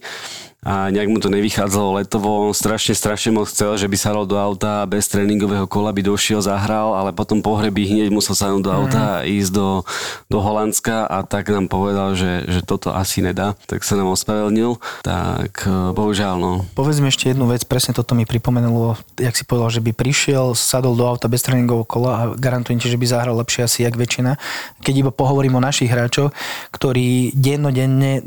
A nejak mu to nevychádzalo letovo. On strašne, strašne moc chcel, že by sa do auta bez tréningového kola by došiel, zahral, ale potom pohrebí hneď musel sa do auta a ísť do, do Holandska a tak nám povedal, že, že toto asi nedá. Tak sa nám ospravedlnil. Tak eh, bohužiaľ, no. Povedz mi ešte jednu vec, presne toto mi pripomenulo, jak si povedal, že by prišiel, sadol do auta bez tréningového kola a garantujem ti, že by zahral lepšie asi jak väčšina. Keď iba pohovorím o našich hráčoch, ktorí dennodenne,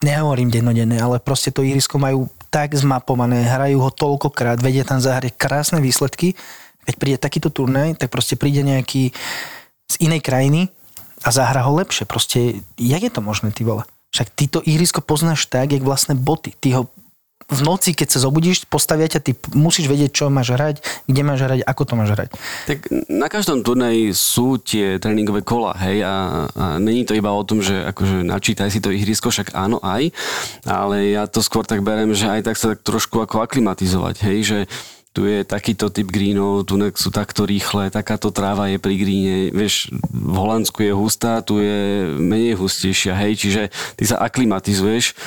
nehovorím dennodenne, ale proste to ihrisko majú tak zmapované, hrajú ho toľkokrát, vedia tam zahrať krásne výsledky. Keď príde takýto turnaj, tak proste príde nejaký z inej krajiny a zahra ho lepšie. Proste, jak je to možné, ty vole? Však ty to ihrisko poznáš tak, jak vlastné boty. Ty ho v noci, keď sa zobudíš, postavia ťa, ty musíš vedieť, čo máš hrať, kde máš hrať, ako to máš hrať. Tak na každom turnaji sú tie tréningové kola, hej, a, a není to iba o tom, že akože načítaj si to ihrisko, však áno aj, ale ja to skôr tak berem, že aj tak sa tak trošku ako aklimatizovať, hej, že tu je takýto typ greenov, tu sú takto rýchle, takáto tráva je pri greene, vieš, v Holandsku je hustá, tu je menej hustejšia, hej, čiže ty sa aklimatizuješ,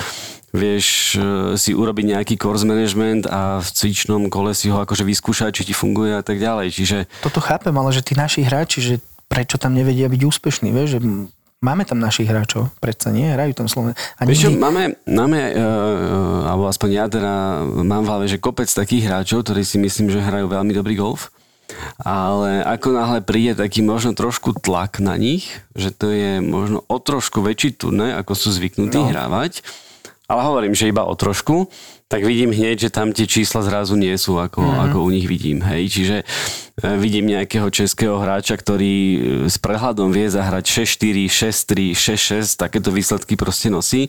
vieš e, si urobiť nejaký course management a v cvičnom kole si ho akože vyskúšať, či ti funguje a tak ďalej, čiže Toto chápem, ale že tí naši hráči, že prečo tam nevedia byť úspešní, vieš, že máme tam našich hráčov, predsa nie, hrajú tam Sloven. A Vieš čo, máme, máme uh, alebo aspoň ja teda mám v hlave, že kopec takých hráčov, ktorí si myslím, že hrajú veľmi dobrý golf, ale ako náhle príde taký možno trošku tlak na nich, že to je možno o trošku väčší turné, ako sú zvyknutí no. hrávať, ale hovorím, že iba o trošku, tak vidím hneď, že tam tie čísla zrazu nie sú, ako, mm. ako u nich vidím. Hej. Čiže e, vidím nejakého českého hráča, ktorý e, s prehľadom vie zahrať 6-4, 6-3, 6-6, takéto výsledky proste nosí.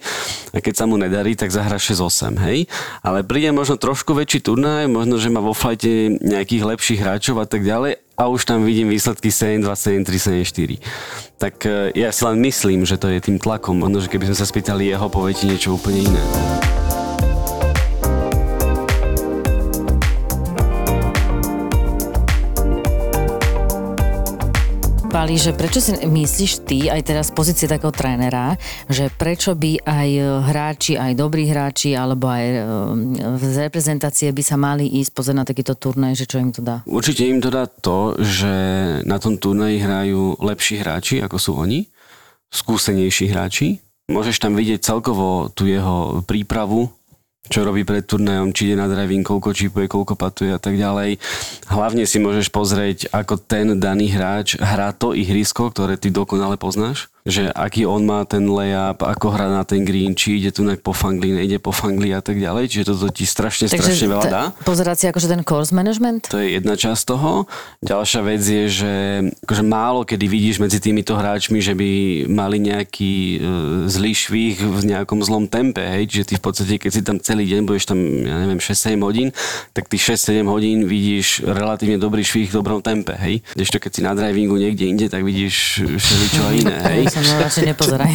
A keď sa mu nedarí, tak zahra 6-8. Hej. Ale príde možno trošku väčší turnaj, možno, že má vo flajte nejakých lepších hráčov a tak ďalej a už tam vidím výsledky 7-2, 7-3, 7-4. Tak e, ja si len myslím, že to je tým tlakom. Možno, že keby sme sa spýtali jeho, povie ti niečo úplne iné. Pali, že prečo si myslíš ty, aj teraz z pozície takého trénera, že prečo by aj hráči, aj dobrí hráči, alebo aj e, z reprezentácie by sa mali ísť pozrieť na takýto turnaj, že čo im to dá? Určite im to dá to, že na tom turnaji hrajú lepší hráči, ako sú oni, skúsenejší hráči. Môžeš tam vidieť celkovo tú jeho prípravu, čo robí pred turnajom, či ide na driving, koľko čipuje, koľko patuje a tak ďalej. Hlavne si môžeš pozrieť, ako ten daný hráč hrá to ihrisko, ktoré ty dokonale poznáš že aký on má ten layup, ako hrá na ten green, či ide tu po fangli, nejde po fangli a tak ďalej. Čiže toto ti strašne, Takže strašne veľa dá. Pozerať si akože ten course management? To je jedna časť toho. Ďalšia vec je, že akože málo kedy vidíš medzi týmito hráčmi, že by mali nejaký e, zlý švih v nejakom zlom tempe. Hej? Čiže ty v podstate, keď si tam celý deň budeš tam, ja neviem, 6-7 hodín, tak tých 6-7 hodín vidíš relatívne dobrý švih v dobrom tempe. Hej? Kdežto keď si na drivingu niekde inde, tak vidíš všeličo iné. Hej? Sa mnou radšej nepozeraj.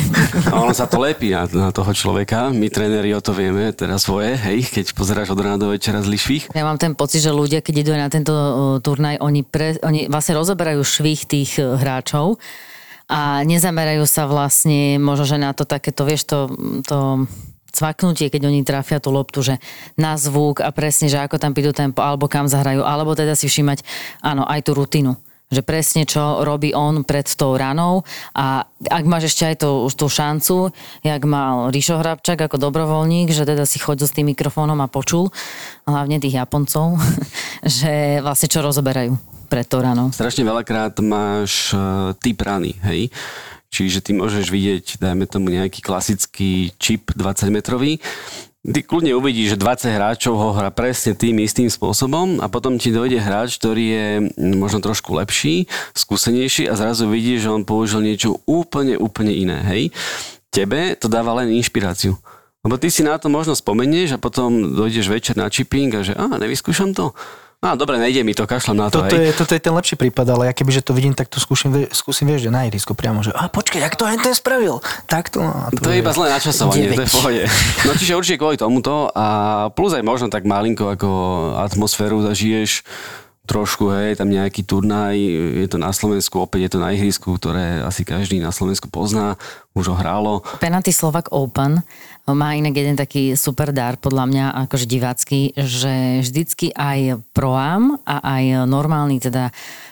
A ono sa to lepí na, na toho človeka. My tréneri o to vieme teraz svoje, hej, keď pozeráš od rána do večera zlý švih. Ja mám ten pocit, že ľudia, keď idú na tento turnaj, oni, pre, oni vlastne rozoberajú švih tých e, hráčov a nezamerajú sa vlastne možno, že na to takéto, vieš, to, to cvaknutie, keď oni trafia tú loptu, že na zvuk a presne, že ako tam prídu tempo, alebo kam zahrajú, alebo teda si všímať, áno, aj tú rutinu že presne čo robí on pred tou ranou a ak máš ešte aj tú, tú šancu, jak mal Ríšo Hrabčak ako dobrovoľník, že teda si chodil s tým mikrofónom a počul, hlavne tých Japoncov, že vlastne čo rozoberajú pred tou ranou. Strašne veľakrát máš uh, typ rany, hej? Čiže ty môžeš vidieť, dajme tomu nejaký klasický čip 20 metrový Ty kľudne uvidíš, že 20 hráčov ho hrá presne tým istým spôsobom a potom ti dojde hráč, ktorý je možno trošku lepší, skúsenejší a zrazu vidíš, že on použil niečo úplne, úplne iné. Hej? Tebe to dáva len inšpiráciu. Lebo ty si na to možno spomenieš a potom dojdeš večer na chipping a že a nevyskúšam to. No dobre, nejde mi to, kašľam na to. Toto, je, toto je ten lepší prípad, ale ja kebyže to vidím, tak to skúsim, skúsim vieš, že na ihrisku priamo, že a počkaj, jak to aj ten spravil? Tak to, no, to, to je iba zlé načasovanie, 9. to je pohode. No čiže určite kvôli tomuto a plus aj možno tak malinko ako atmosféru zažiješ trošku, hej, tam nejaký turnaj, je to na Slovensku, opäť je to na ihrisku, ktoré asi každý na Slovensku pozná, už ho hrálo. Penalty Slovak Open má inak jeden taký super dar, podľa mňa, akože divácky, že vždycky aj proám a aj normálny teda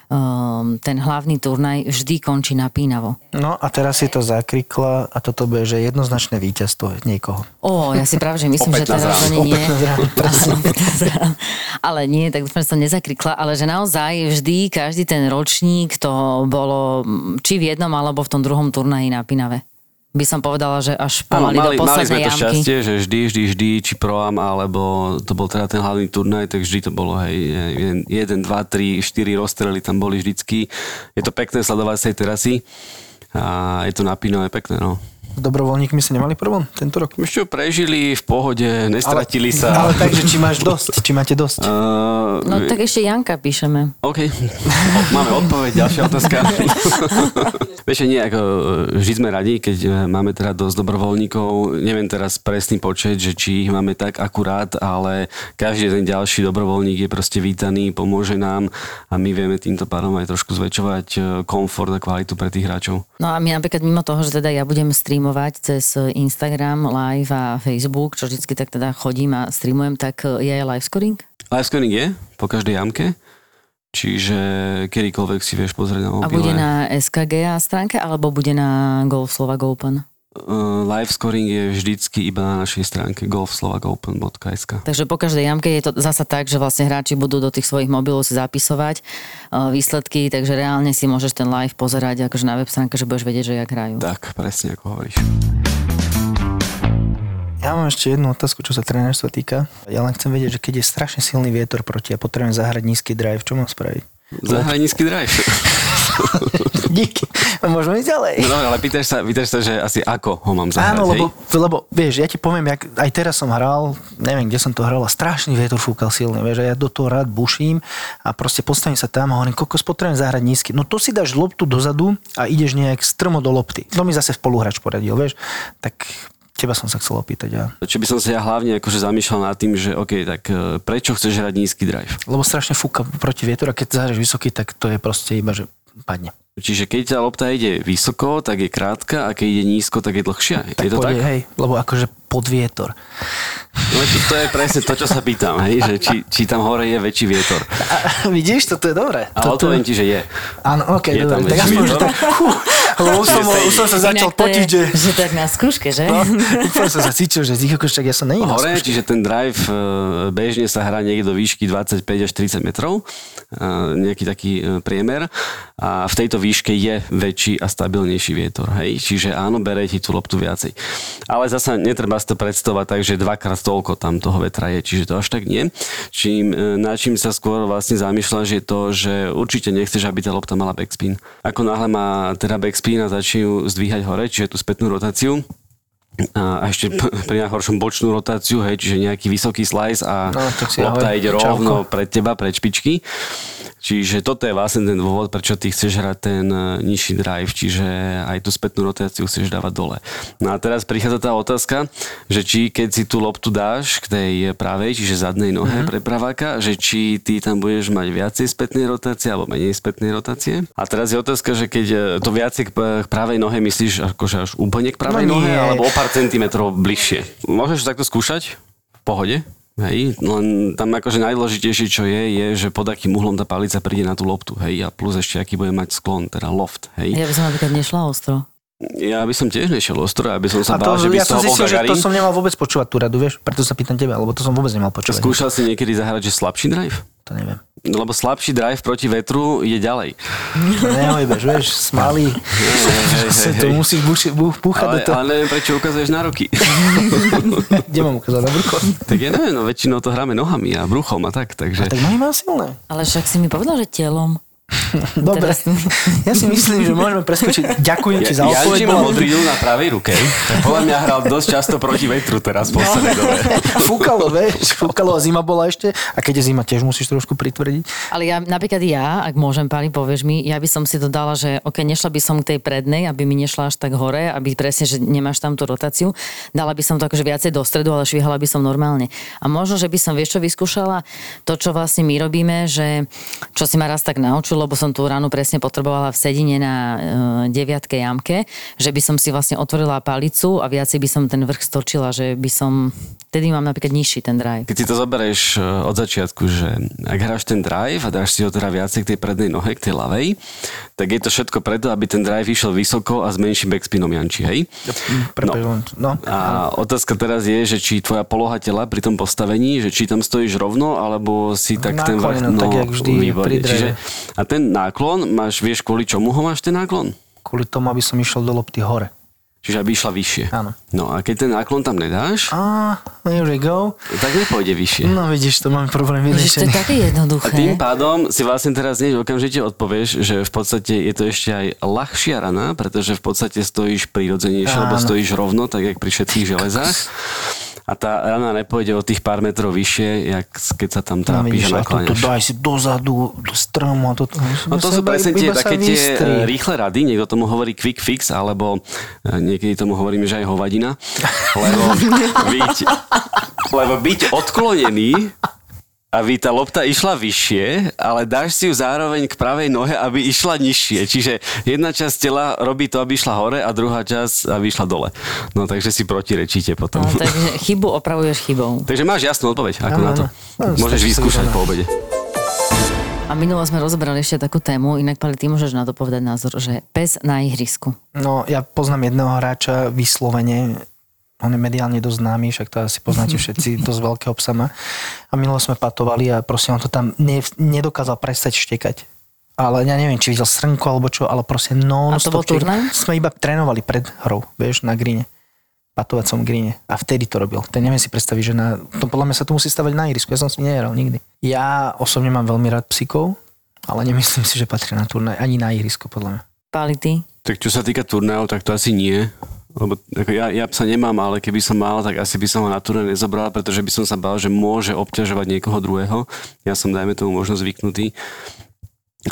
um, ten hlavný turnaj vždy končí napínavo. No a teraz si to zakrikla a toto bude, že jednoznačné víťazstvo niekoho. Ó, ja si práve, že myslím, že teraz ani nie. ale nie, tak dúfam, že to nezakrikla, ale že naozaj vždy, každý ten ročník to bolo či v jednom alebo v tom druhom turnaji napínavé by som povedala, že až pomaly mali, do poslednej mali sme to šťastie, že vždy, vždy, vždy, či proam, alebo to bol teda ten hlavný turnaj, tak vždy to bolo, hej, jeden, dva, tri, štyri rozstrely tam boli vždycky. Je to pekné sledovať z tej terasy. A je to napínavé pekné, no dobrovoľníkmi ste nemali problém tento rok? Už čo prežili v pohode, nestratili ale, sa. Ale takže, či máš dosť, či máte dosť? Uh, no tak ešte Janka píšeme. OK, máme odpoveď, ďalšia otázka. Vieš, nie, ako vždy sme radi, keď e, máme teda dosť dobrovoľníkov. Neviem teraz presný počet, že či ich máme tak akurát, ale každý ten ďalší dobrovoľník je proste vítaný, pomôže nám a my vieme týmto pádom aj trošku zväčšovať komfort a kvalitu pre tých hráčov. No a my napríklad mimo toho, že teda ja budem streamovať streamovať cez Instagram, live a Facebook, čo vždycky tak teda chodím a streamujem, tak je aj live scoring? Live scoring je po každej jamke. Čiže kedykoľvek si vieš pozrieť na mobile. A bude na SKG stránke alebo bude na Golf Slovak Open? Uh, live scoring je vždycky iba na našej stránke golfslovakopen.sk Takže po každej jamke je to zasa tak, že vlastne hráči budú do tých svojich mobilov si zapisovať uh, výsledky, takže reálne si môžeš ten live pozerať akože na web stránke, že budeš vedieť, že jak hrajú. Tak, presne ako hovoríš. Ja mám ešte jednu otázku, čo sa trénerstva týka. Ja len chcem vedieť, že keď je strašne silný vietor proti a potrebujem zahrať nízky drive, čo mám spraviť? Zahraj nízky drive. Díky. Môžeme ísť ďalej. No ale pýtaš sa, pýtaš sa, že asi ako ho mám zahrať, Áno, lebo, lebo vieš, ja ti poviem, jak, aj teraz som hral, neviem, kde som to hral a strašný vietor fúkal silný, vieš, a ja do toho rád buším a proste postavím sa tam a hovorím, koľko potrebujem zahrať nízky. No to si dáš loptu dozadu a ideš nejak strmo do lopty. To mi zase spoluhráč poradil, vieš. Tak teba som sa chcel opýtať. Ja. Čo by som sa ja hlavne akože zamýšľal nad tým, že OK, tak e, prečo chceš hrať nízky drive? Lebo strašne fúka proti vietru a keď zahraš vysoký, tak to je proste iba, že padne. Čiže keď tá lopta ide vysoko, tak je krátka a keď ide nízko, tak je dlhšia. je to Pôjde, tak? Hej, lebo akože pod vietor. No, to, to je presne to, čo sa pýtam, hej, že či, či tam hore je väčší vietor. A, vidíš, toto je dobré. A odpoviem ti, že je. Áno, ok, Je dobre. Tak aspoň, že vietor? tak, lebo už som, už som sa začal potiť, že... že tak na skúške, že? No, úplne som sa cítil, že z však ja som není na skúške. čiže ten drive e, bežne sa hrá niekde do výšky 25 až 30 metrov, e, nejaký taký e, priemer a v tejto výške je väčší a stabilnejší vietor, hej, čiže áno, bere ti tú loptu viacej. Ale zasa netreba si to predstavovať tak, že dvakrát toľko tam toho vetra je, čiže to až tak nie. Čím, na čím sa skôr vlastne zamýšľaš je to, že určite nechceš, aby tá lopta mala backspin. Ako náhle má teda backspin a začne ju zdvíhať hore, čiže tú spätnú rotáciu, a ešte pri najhoršom bočnú rotáciu, hej, čiže nejaký vysoký slice a No, lopta ide čauko. rovno pred teba, pred špičky. Čiže toto je vlastne ten dôvod, prečo ty chceš hrať ten e, nižší drive, čiže aj tú spätnú rotáciu chceš dávať dole. No a teraz prichádza tá otázka, že či keď si tú loptu dáš k tej pravej, čiže zadnej nohe Mhm. mm-hmm. pre praváka, že či ty tam budeš mať viacej spätnej rotácie alebo menej spätnej rotácie. A teraz je otázka, že keď e, to viacej k k pravej nohe myslíš akože až úplne k pravej No nohe, nie. alebo o pár centimetrov bližšie. Môžeš takto skúšať? V pohode? Hej, len tam akože najdôležitejšie, čo je, je, že pod akým uhlom tá palica príde na tú loptu, hej, a plus ešte aký bude mať sklon, teda loft, hej. Ja by som napríklad nešla ostro. Ja by som tiež nešiel ostro, aby som sa A bál, to, že by ja som zistil, že to som nemal vôbec počúvať tú radu, vieš? Preto sa pýtam teba, lebo to som vôbec nemal počúvať. Skúšal si niekedy zahrať, že slabší drive? To neviem. Lebo slabší drive proti vetru je ďalej. Neojebeš, vieš, smalý. hej, to musíš bú- búchať do Ale, toho. ale neviem, prečo ukazuješ na ruky. Kde mám ukázať na brucho? tak ja neviem, no väčšinou to hráme nohami a bruchom a tak, takže... Tak nohy mám silné. Ale však si mi povedal, že telom. Dobre. Ja si myslím, že môžeme preskočiť. Ďakujem ti za Ja, odpoveď. Bola- modrý ľud na pravej ruke. Podľa mňa hral dosť často proti vetru teraz v poslednej dobe. Fúkalo, vieš, fúkalo a zima bola ešte. A keď je zima, tiež musíš trošku pritvrdiť. Ale ja, napríklad ja, ak môžem, Pali, povieš mi, ja by som si to dala, že ok, nešla by som k tej prednej, aby mi nešla až tak hore, aby presne, že nemáš tam tú rotáciu. Dala by som to akože viacej do stredu, ale švihala by som normálne. A možno, že by som, vieš čo, vyskúšala to, čo vlastne my robíme, že čo si ma raz tak naučil, lebo som tú ránu presne potrebovala v sedine na e, deviatke jamke, že by som si vlastne otvorila palicu a viacej by som ten vrch stočila, že by som, tedy mám napríklad nižší ten drive. Keď si to zoberieš e, od začiatku, že ak hráš ten drive a dáš si ho teda viacej k tej prednej nohe, k tej ľavej, tak je to všetko preto, aby ten drive išiel vysoko a s menším backspinom Janči, hej? Len- no. A otázka teraz je, že či tvoja poloha tela pri tom postavení, že či tam stojíš rovno, alebo si tak ten vrch... Naklonená, tak jak vždy výborne. Čiže, a ten náklon, máš, vieš, kvôli čomu ho máš ten náklon? Kvôli tomu, aby som išiel do lopty hore. Čiže aby išla vyššie. Áno. No a keď ten náklon tam nedáš, A, here we go. tak nepôjde vyššie. No vidíš, to máme problém Ježiš, to je vyriešený. také A jednoduché. tým pádom si vlastne teraz hneď okamžite odpovieš, že v podstate je to ešte aj ľahšia rana, pretože v podstate stojíš prirodzenejšie, lebo stojíš rovno, tak jak pri všetkých železách. A tá rana nepôjde o tých pár metrov vyššie, jak keď sa tam No trápiš vidíš, a a toto nakláňaš. daj si dozadu, do stromu a toto. No to sú presne tie také tie e, rýchle rady, niekto tomu hovorí quick fix, alebo e, niekedy tomu hovoríme, že aj hovadina, lebo byť, lebo byť odklonený aby tá lopta išla vyššie, ale dáš si ju zároveň k pravej nohe, aby išla nižšie. Čiže jedna časť tela robí to, aby išla hore a druhá časť, aby išla dole. No takže si protirečíte potom. No, takže chybu opravuješ chybou. Takže máš jasnú odpoveď, ako Áno, na to. No, Môžeš vyskúšať po obede. A minulo sme rozobrali ešte takú tému, inak Pali, ty môžeš na to povedať názor, že pes na ihrisku. No, ja poznám jedného hráča vyslovene, on je mediálne dosť známy, však to asi poznáte všetci, dosť veľkého psa má. A minulo sme patovali a proste on to tam ne, nedokázal prestať štekať. Ale ja neviem, či videl srnko alebo čo, ale proste non A to bol turnaj? Sme iba trénovali pred hrou, vieš, na gríne. Patovacom gríne. A vtedy to robil. Ten neviem si predstaviť, že na, to podľa mňa sa to musí stavať na ihrisku. Ja som si nehral nikdy. Ja osobne mám veľmi rád psíkov, ale nemyslím si, že patrí na turnaj, ani na ihrisko, podľa mňa. Pali, ty? Tak čo sa týka turnajov, tak to asi nie. Lebo ako ja, ja psa nemám, ale keby som mal, tak asi by som ho na turné nezobral, pretože by som sa bál, že môže obťažovať niekoho druhého. Ja som, dajme tomu, možno zvyknutý.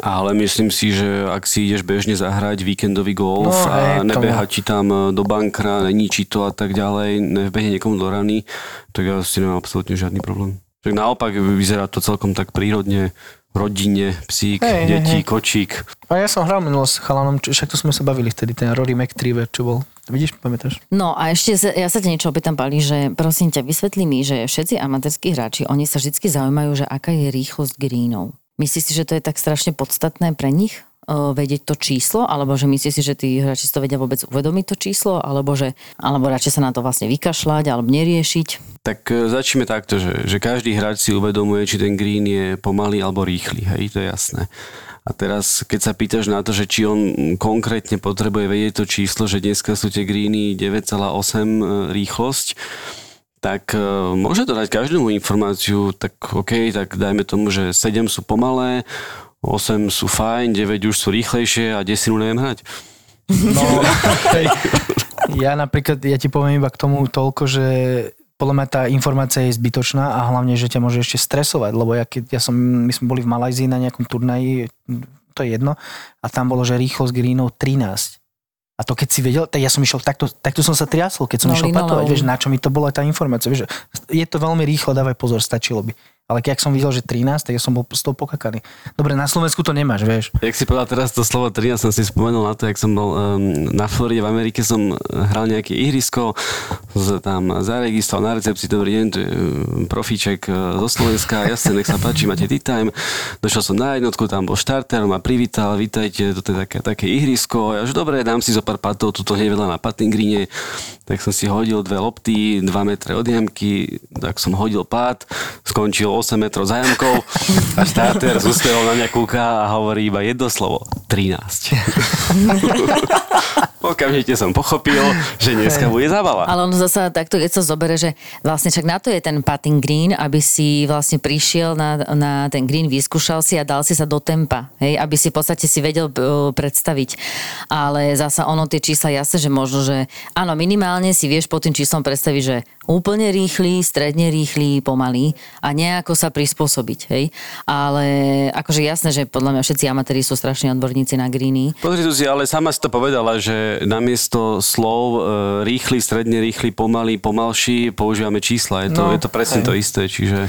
Ale myslím si, že ak si ideš bežne zahrať víkendový golf No, a nebeha má. ti tam e, do bankra, neníči to a tak ďalej, nevbehne niekomu do rany, tak ja si nemám absolútne žiadny problém. Tak naopak vyzerá to celkom tak prírodne, rodine, psík, hej, deti, hej. kočík. A ja som hral minulo s chalanom, čo, však to sme sa bavili vtedy, ten Rory McTriver, čo bol. Vidíš, pamätáš? No a ešte sa, ja sa ťa niečo opýtam, Pali, že prosím ťa, vysvetli mi, že všetci amatérskí hráči, oni sa vždy zaujímajú, že aká je rýchlosť greenov. Myslíš si, že to je tak strašne podstatné pre nich? Uh, vedieť to číslo, alebo že myslíš si, že tí hráči to vedia vôbec uvedomiť to číslo, alebo že alebo radšej sa na to vlastne vykašľať, alebo neriešiť. Tak e, začneme takto, že, že každý hráč si uvedomuje, či ten green je pomalý alebo rýchly, hej, to je jasné. A teraz, keď sa pýtaš na to, že či on konkrétne potrebuje vedieť to číslo, že dneska sú tie greeny 9,8 e, rýchlosť, tak e, môže to dať každému informáciu, tak OK, tak dajme tomu, že 7 sú pomalé, 8 sú fajn, 9 už sú rýchlejšie a 10 neviem hrať. No, hej. ja napríklad, ja ti poviem iba k tomu toľko, že podľa mňa tá informácia je zbytočná a hlavne, že ťa môže ešte stresovať, lebo ja, keď, ja som, my sme boli v Malajzii na nejakom turnaji, to je jedno, a tam bolo, že rýchlosť greenov 13. A to keď si vedel, tak ja som išiel, takto, takto som sa triasol, keď som No, išiel linoleum. patovať, vieš, na čo mi to bola tá informácia, vieš, je to veľmi rýchlo, dávaj pozor, stačilo by. Ale keď som videl, že 13, tak ja som bol z toho pokakaný. Dobre, na Slovensku to nemáš, vieš. Jak si povedal teraz to slovo 13, som si spomenul na to, jak som bol um, na Floride v Amerike, som hral nejaké ihrisko, tam zaregistroval na recepcii, dobrý deň, um, profíček uh, zo Slovenska, jasne, nech sa páči, máte tea time. Došiel som na jednotku, tam bol štarter, ma privítal, vítajte, toto je také, také ihrisko. Ja už dobre, dám si zo pár patov, tuto hneď na patting greene. Tak som si hodil dve lopty, 2 metre od jamky, tak som hodil pát, skončil 8 metrov za jamkou a štarter z na mňa kúka a hovorí iba jedno slovo. 13. Okamžite som pochopil, že dneska bude zabava. Ale ono zasa takto, keď sa zobere, že vlastne čak na to je ten putting green, aby si vlastne prišiel na, na ten green, vyskúšal si a dal si sa do tempa, hej, aby si v podstate si vedel uh, predstaviť. Ale zasa ono tie čísla jasne, že možno, že áno, minimálne si vieš pod tým číslom predstaviť, že úplne rýchly, stredne rýchly, pomalý a nejako sa prispôsobiť, hej. Ale akože jasné, že podľa mňa všetci amatéri sú strašní odborníci na greeny. Pozri tu si, ale sama si to povedala, že namiesto slov e, rýchly, stredne rýchly, pomalý, pomalší používame čísla. Je to, No, je to presne hej. to isté, čiže...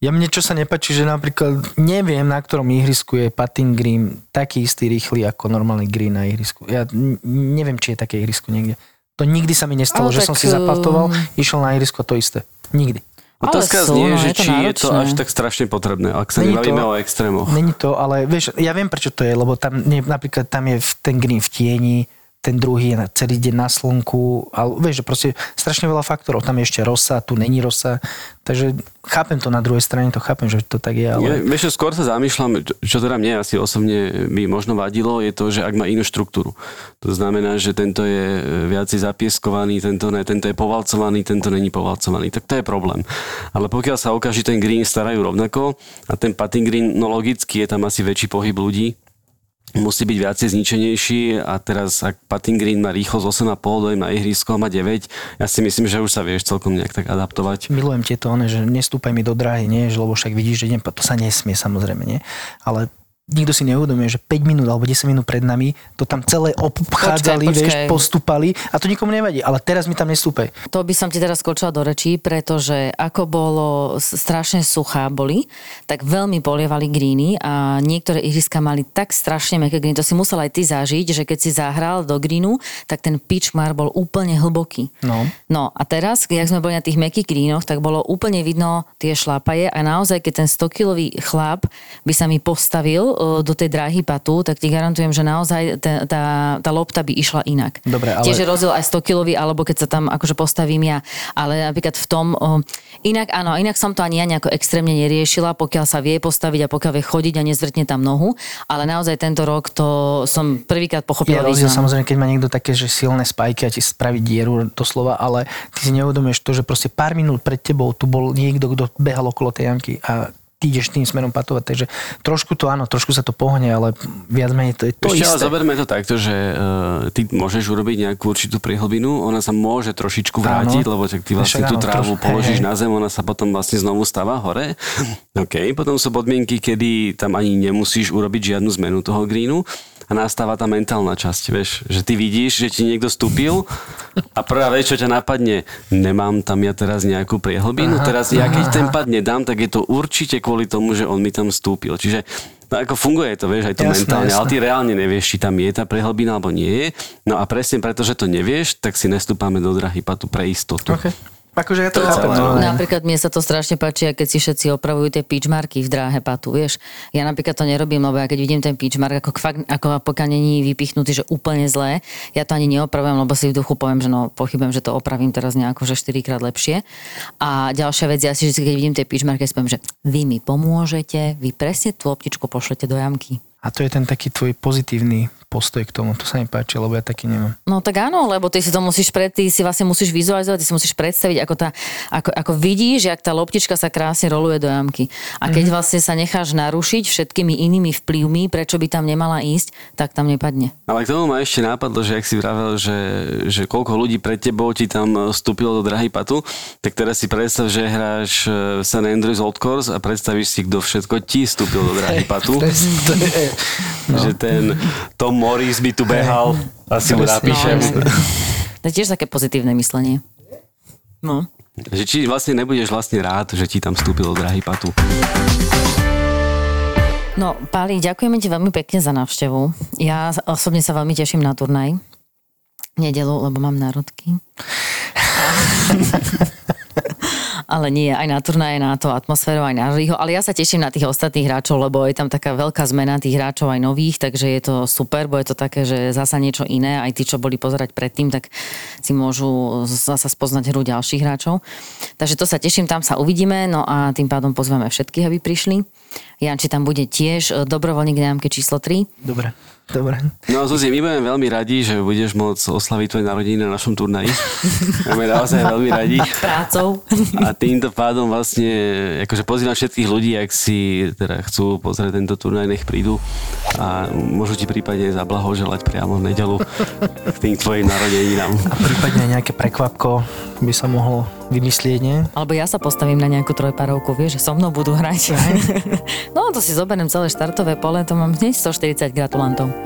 Ja mne čo sa nepačí, že napríklad neviem, na ktorom ihrisku je putting green taký istý rýchly ako normálny green na ihrisku. Ja neviem, či je také ihrisko niekde. To nikdy sa mi nestalo, Ale že tak, som si zapatoval, um, išiel na ihrisko to isté. Nikdy. Otázka sú, znie, no, že je to či je to náročné. až tak strašne potrebné, ak sa Není nebavíme to- o extrémoch. Není to, ale vieš, ja viem, prečo to je, lebo tam nie, napríklad tam je ten green v tieni, ten druhý je celý deň na slnku, ale vieš, že proste strašne veľa faktorov. Tam je ešte rosa, tu není rosa, takže chápem to na druhej strane, to chápem, že to tak je, ale... Ja, vieš, skôr sa zamýšľam, čo- teda mne asi osobne by možno vadilo, je to, že ak má inú štruktúru. To znamená, že tento je e, viacej zapieskovaný, tento ne, tento je povalcovaný, tento není povalcovaný. Tak to je problém. Ale pokiaľ sa ukáže, ten green starajú rovnako a ten putting green, no logicky je tam asi väčší pohyb ľudí, musí byť viacej zničenejší a teraz ak putting green má rýchlosť 8,5, dojem na ihrisko má 9, ja si myslím, že už sa vieš celkom nejak tak adaptovať. Milujem tieto, že nestúpaj mi do dráhy, nie, že, lebo však vidíš, že idem, to sa nesmie samozrejme, nie? Ale nikto si neuvedomuje, že 5 minút alebo 10 minút pred nami to tam celé obchádzali, Počkaj, vieš, počkaj. postúpali a to nikomu nevadí, ale teraz mi tam nestúpaj. To by som ti teraz skočila do rečí, pretože ako bolo strašne suchá boli, tak veľmi polievali greeny a niektoré ihriska mali tak strašne meké greeny. To si musel aj ty zažiť, že keď si zahral do greenu, tak ten pitch mar bol úplne hlboký. No. No a teraz, keď sme boli na tých mekých greenoch, tak bolo úplne vidno tie šlapaje a naozaj, keď ten 100-kilový chlap by sa mi postavil do tej dráhy patu, tak ti garantujem, že naozaj tá, tá, tá lopta by išla inak. Dobre, ale- Tiež je rozdiel aj 100 kilový, alebo keď sa tam akože postavím ja. Ale napríklad v tom, o, inak áno, inak som to ani ja nejako extrémne neriešila, pokiaľ sa vie postaviť a pokiaľ vie chodiť a nezvrtne tam nohu. Ale naozaj tento rok to som prvýkrát pochopila rozdiel význam. samozrejme, keď má niekto také, že silné spajky a ti spraví dieru doslova, ale ty si neuvedomuješ to, že proste pár minút pred tebou tu bol niekto, kto behal okolo tej jamky a ideš tým smerom patovať, takže trošku to áno, trošku sa to pohne, ale viac menej to je to Ešte ale isté. zoberme to takto, že uh, ty môžeš urobiť nejakú určitú prihlbinu, ona sa môže trošičku vrátiť, Áno. lebo tak ty vlastne Však tú áno, trávu troš- položíš hej. na zem, ona sa potom vlastne znovu stáva hore. OK, potom sú podmienky, kedy tam ani nemusíš urobiť žiadnu zmenu toho greenu a nastáva tá mentálna časť, vieš, že ty vidíš, že ti niekto stúpil a prvá vec, čo ťa napadne, nemám tam ja teraz nejakú priehlbinu, teraz ja keď ten pad nedám, tak je to určite kvôli tomu, že on mi tam stúpil. Čiže No ako funguje to, vieš, aj to Jasné, mentálne, ale jasné. ty reálne nevieš, či tam je tá prehlbina alebo nie je. No a presne preto, že to nevieš, tak si nestúpame do drahy patu pre istotu. Okay. Akože ja to To je chápem. no, ale- Napríklad mne sa to strašne páči, keď si všetci opravujú tie pitchmarky v dráhe patu, vieš. Ja napríklad to nerobím, lebo ja keď vidím ten pitchmark, ako, fakt, ako pokiaľ není vypichnutý, že úplne zlé, ja to ani neopravujem, lebo si v duchu poviem, že no pochybujem, že to opravím teraz nejako, že 4 krát lepšie. A ďalšia vec, ja si vždy, keď vidím tie pitchmarky, ja si poviem, že vy mi pomôžete, vy presne tú loptičku pošlete do jamky. A to je ten taký tvoj pozitívny postoj k tomu. To sa mi páči, lebo ja taký nemám. No tak áno, lebo ty si to musíš pred, ty si vlastne musíš vizualizovať, ty si musíš predstaviť, ako, tá, ako, ako vidíš, jak tá loptička sa krásne roluje do jamky. A keď vlastne sa necháš narušiť všetkými inými vplyvmi, prečo by tam nemala ísť, tak tam nepadne. Ale k tomu ma ešte nápadlo, že ak si vravel, že, že koľko ľudí pred tebou ti tam vstúpilo do drahy patu, tak teraz si predstav, že hráš eh, San Andreas Old Course a predstavíš si, kto všetko ti vstúpil do drahy patu. To je, no. Že ten Tom Morris by tu behal, asi mu napíšem. No, To je tiež také pozitívne myslenie. No. Že či vlastne nebudeš vlastne rád, že ti tam vstúpil do drahy patu. No, Páli, ďakujeme ti veľmi pekne za návštevu. Ja osobne sa veľmi teším na turnaj. Nedelu, lebo mám národky. ale nie, aj na turnaje, na to atmosféru, aj na Riho. Ale ja sa teším na tých ostatných hráčov, lebo je tam taká veľká zmena tých hráčov aj nových, takže je to super, bo je to také, že zasa niečo iné. Aj tí, čo boli pozerať predtým, tak si môžu zasa spoznať hru ďalších hráčov. Takže to sa teším, tam sa uvidíme, no a tým pádom pozveme všetkých, aby prišli. Janči tam bude tiež e, dobrovoľník na jamke číslo 3. dobre, dobre. No Zuzi, my budeme veľmi radi, že budeš môcť oslaviť tvoje narodiny na našom turnaji. Budeme naozaj veľmi radi. Prácou. A týmto pádom vlastne, akože pozývam všetkých ľudí, ak si teda chcú pozrieť tento turnaj, nech prídu a môžu ti prípadne zablahoželať priamo v nedelu k tým tvojim narodeninám. A prípadne nejaké prekvapko by sa mohlo vymyslieť, nie? Alebo ja sa postavím na nejakú trojparovku, vieš, že so mnou budú hrať. no to si zoberiem celé štartové pole, to mám hneď 140 gratulantov.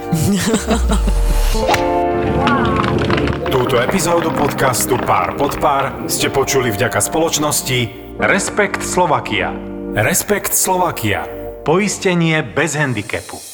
Túto epizódu podcastu Pár pod pár ste počuli vďaka spoločnosti Respekt Slovakia. Respekt Slovakia. Poistenie bez handicapu.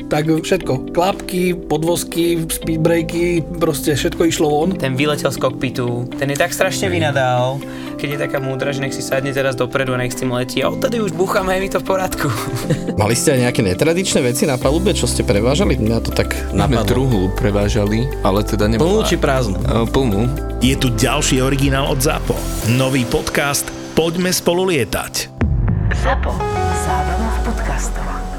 Tak všetko, klapky, podvozky, speedbreaky, proste všetko išlo von. Ten vyletel z kokpitu, ten je tak strašne vynadal, keď je taká múdra, že nech si sadne teraz dopredu a nech s tým letí. A odtedy už búchame, je mi to v poriadku. Mali ste aj nejaké netradičné veci na palube, čo ste prevážali? Mňa to tak napadlo. truhlu prevážali, ale teda Plnú nebola... či prázdnu? E, Plnú. Je tu ďalší originál od ZAPO. Nový podcast Poďme spolu lietať. Zapo. Zábrná v podcastovách.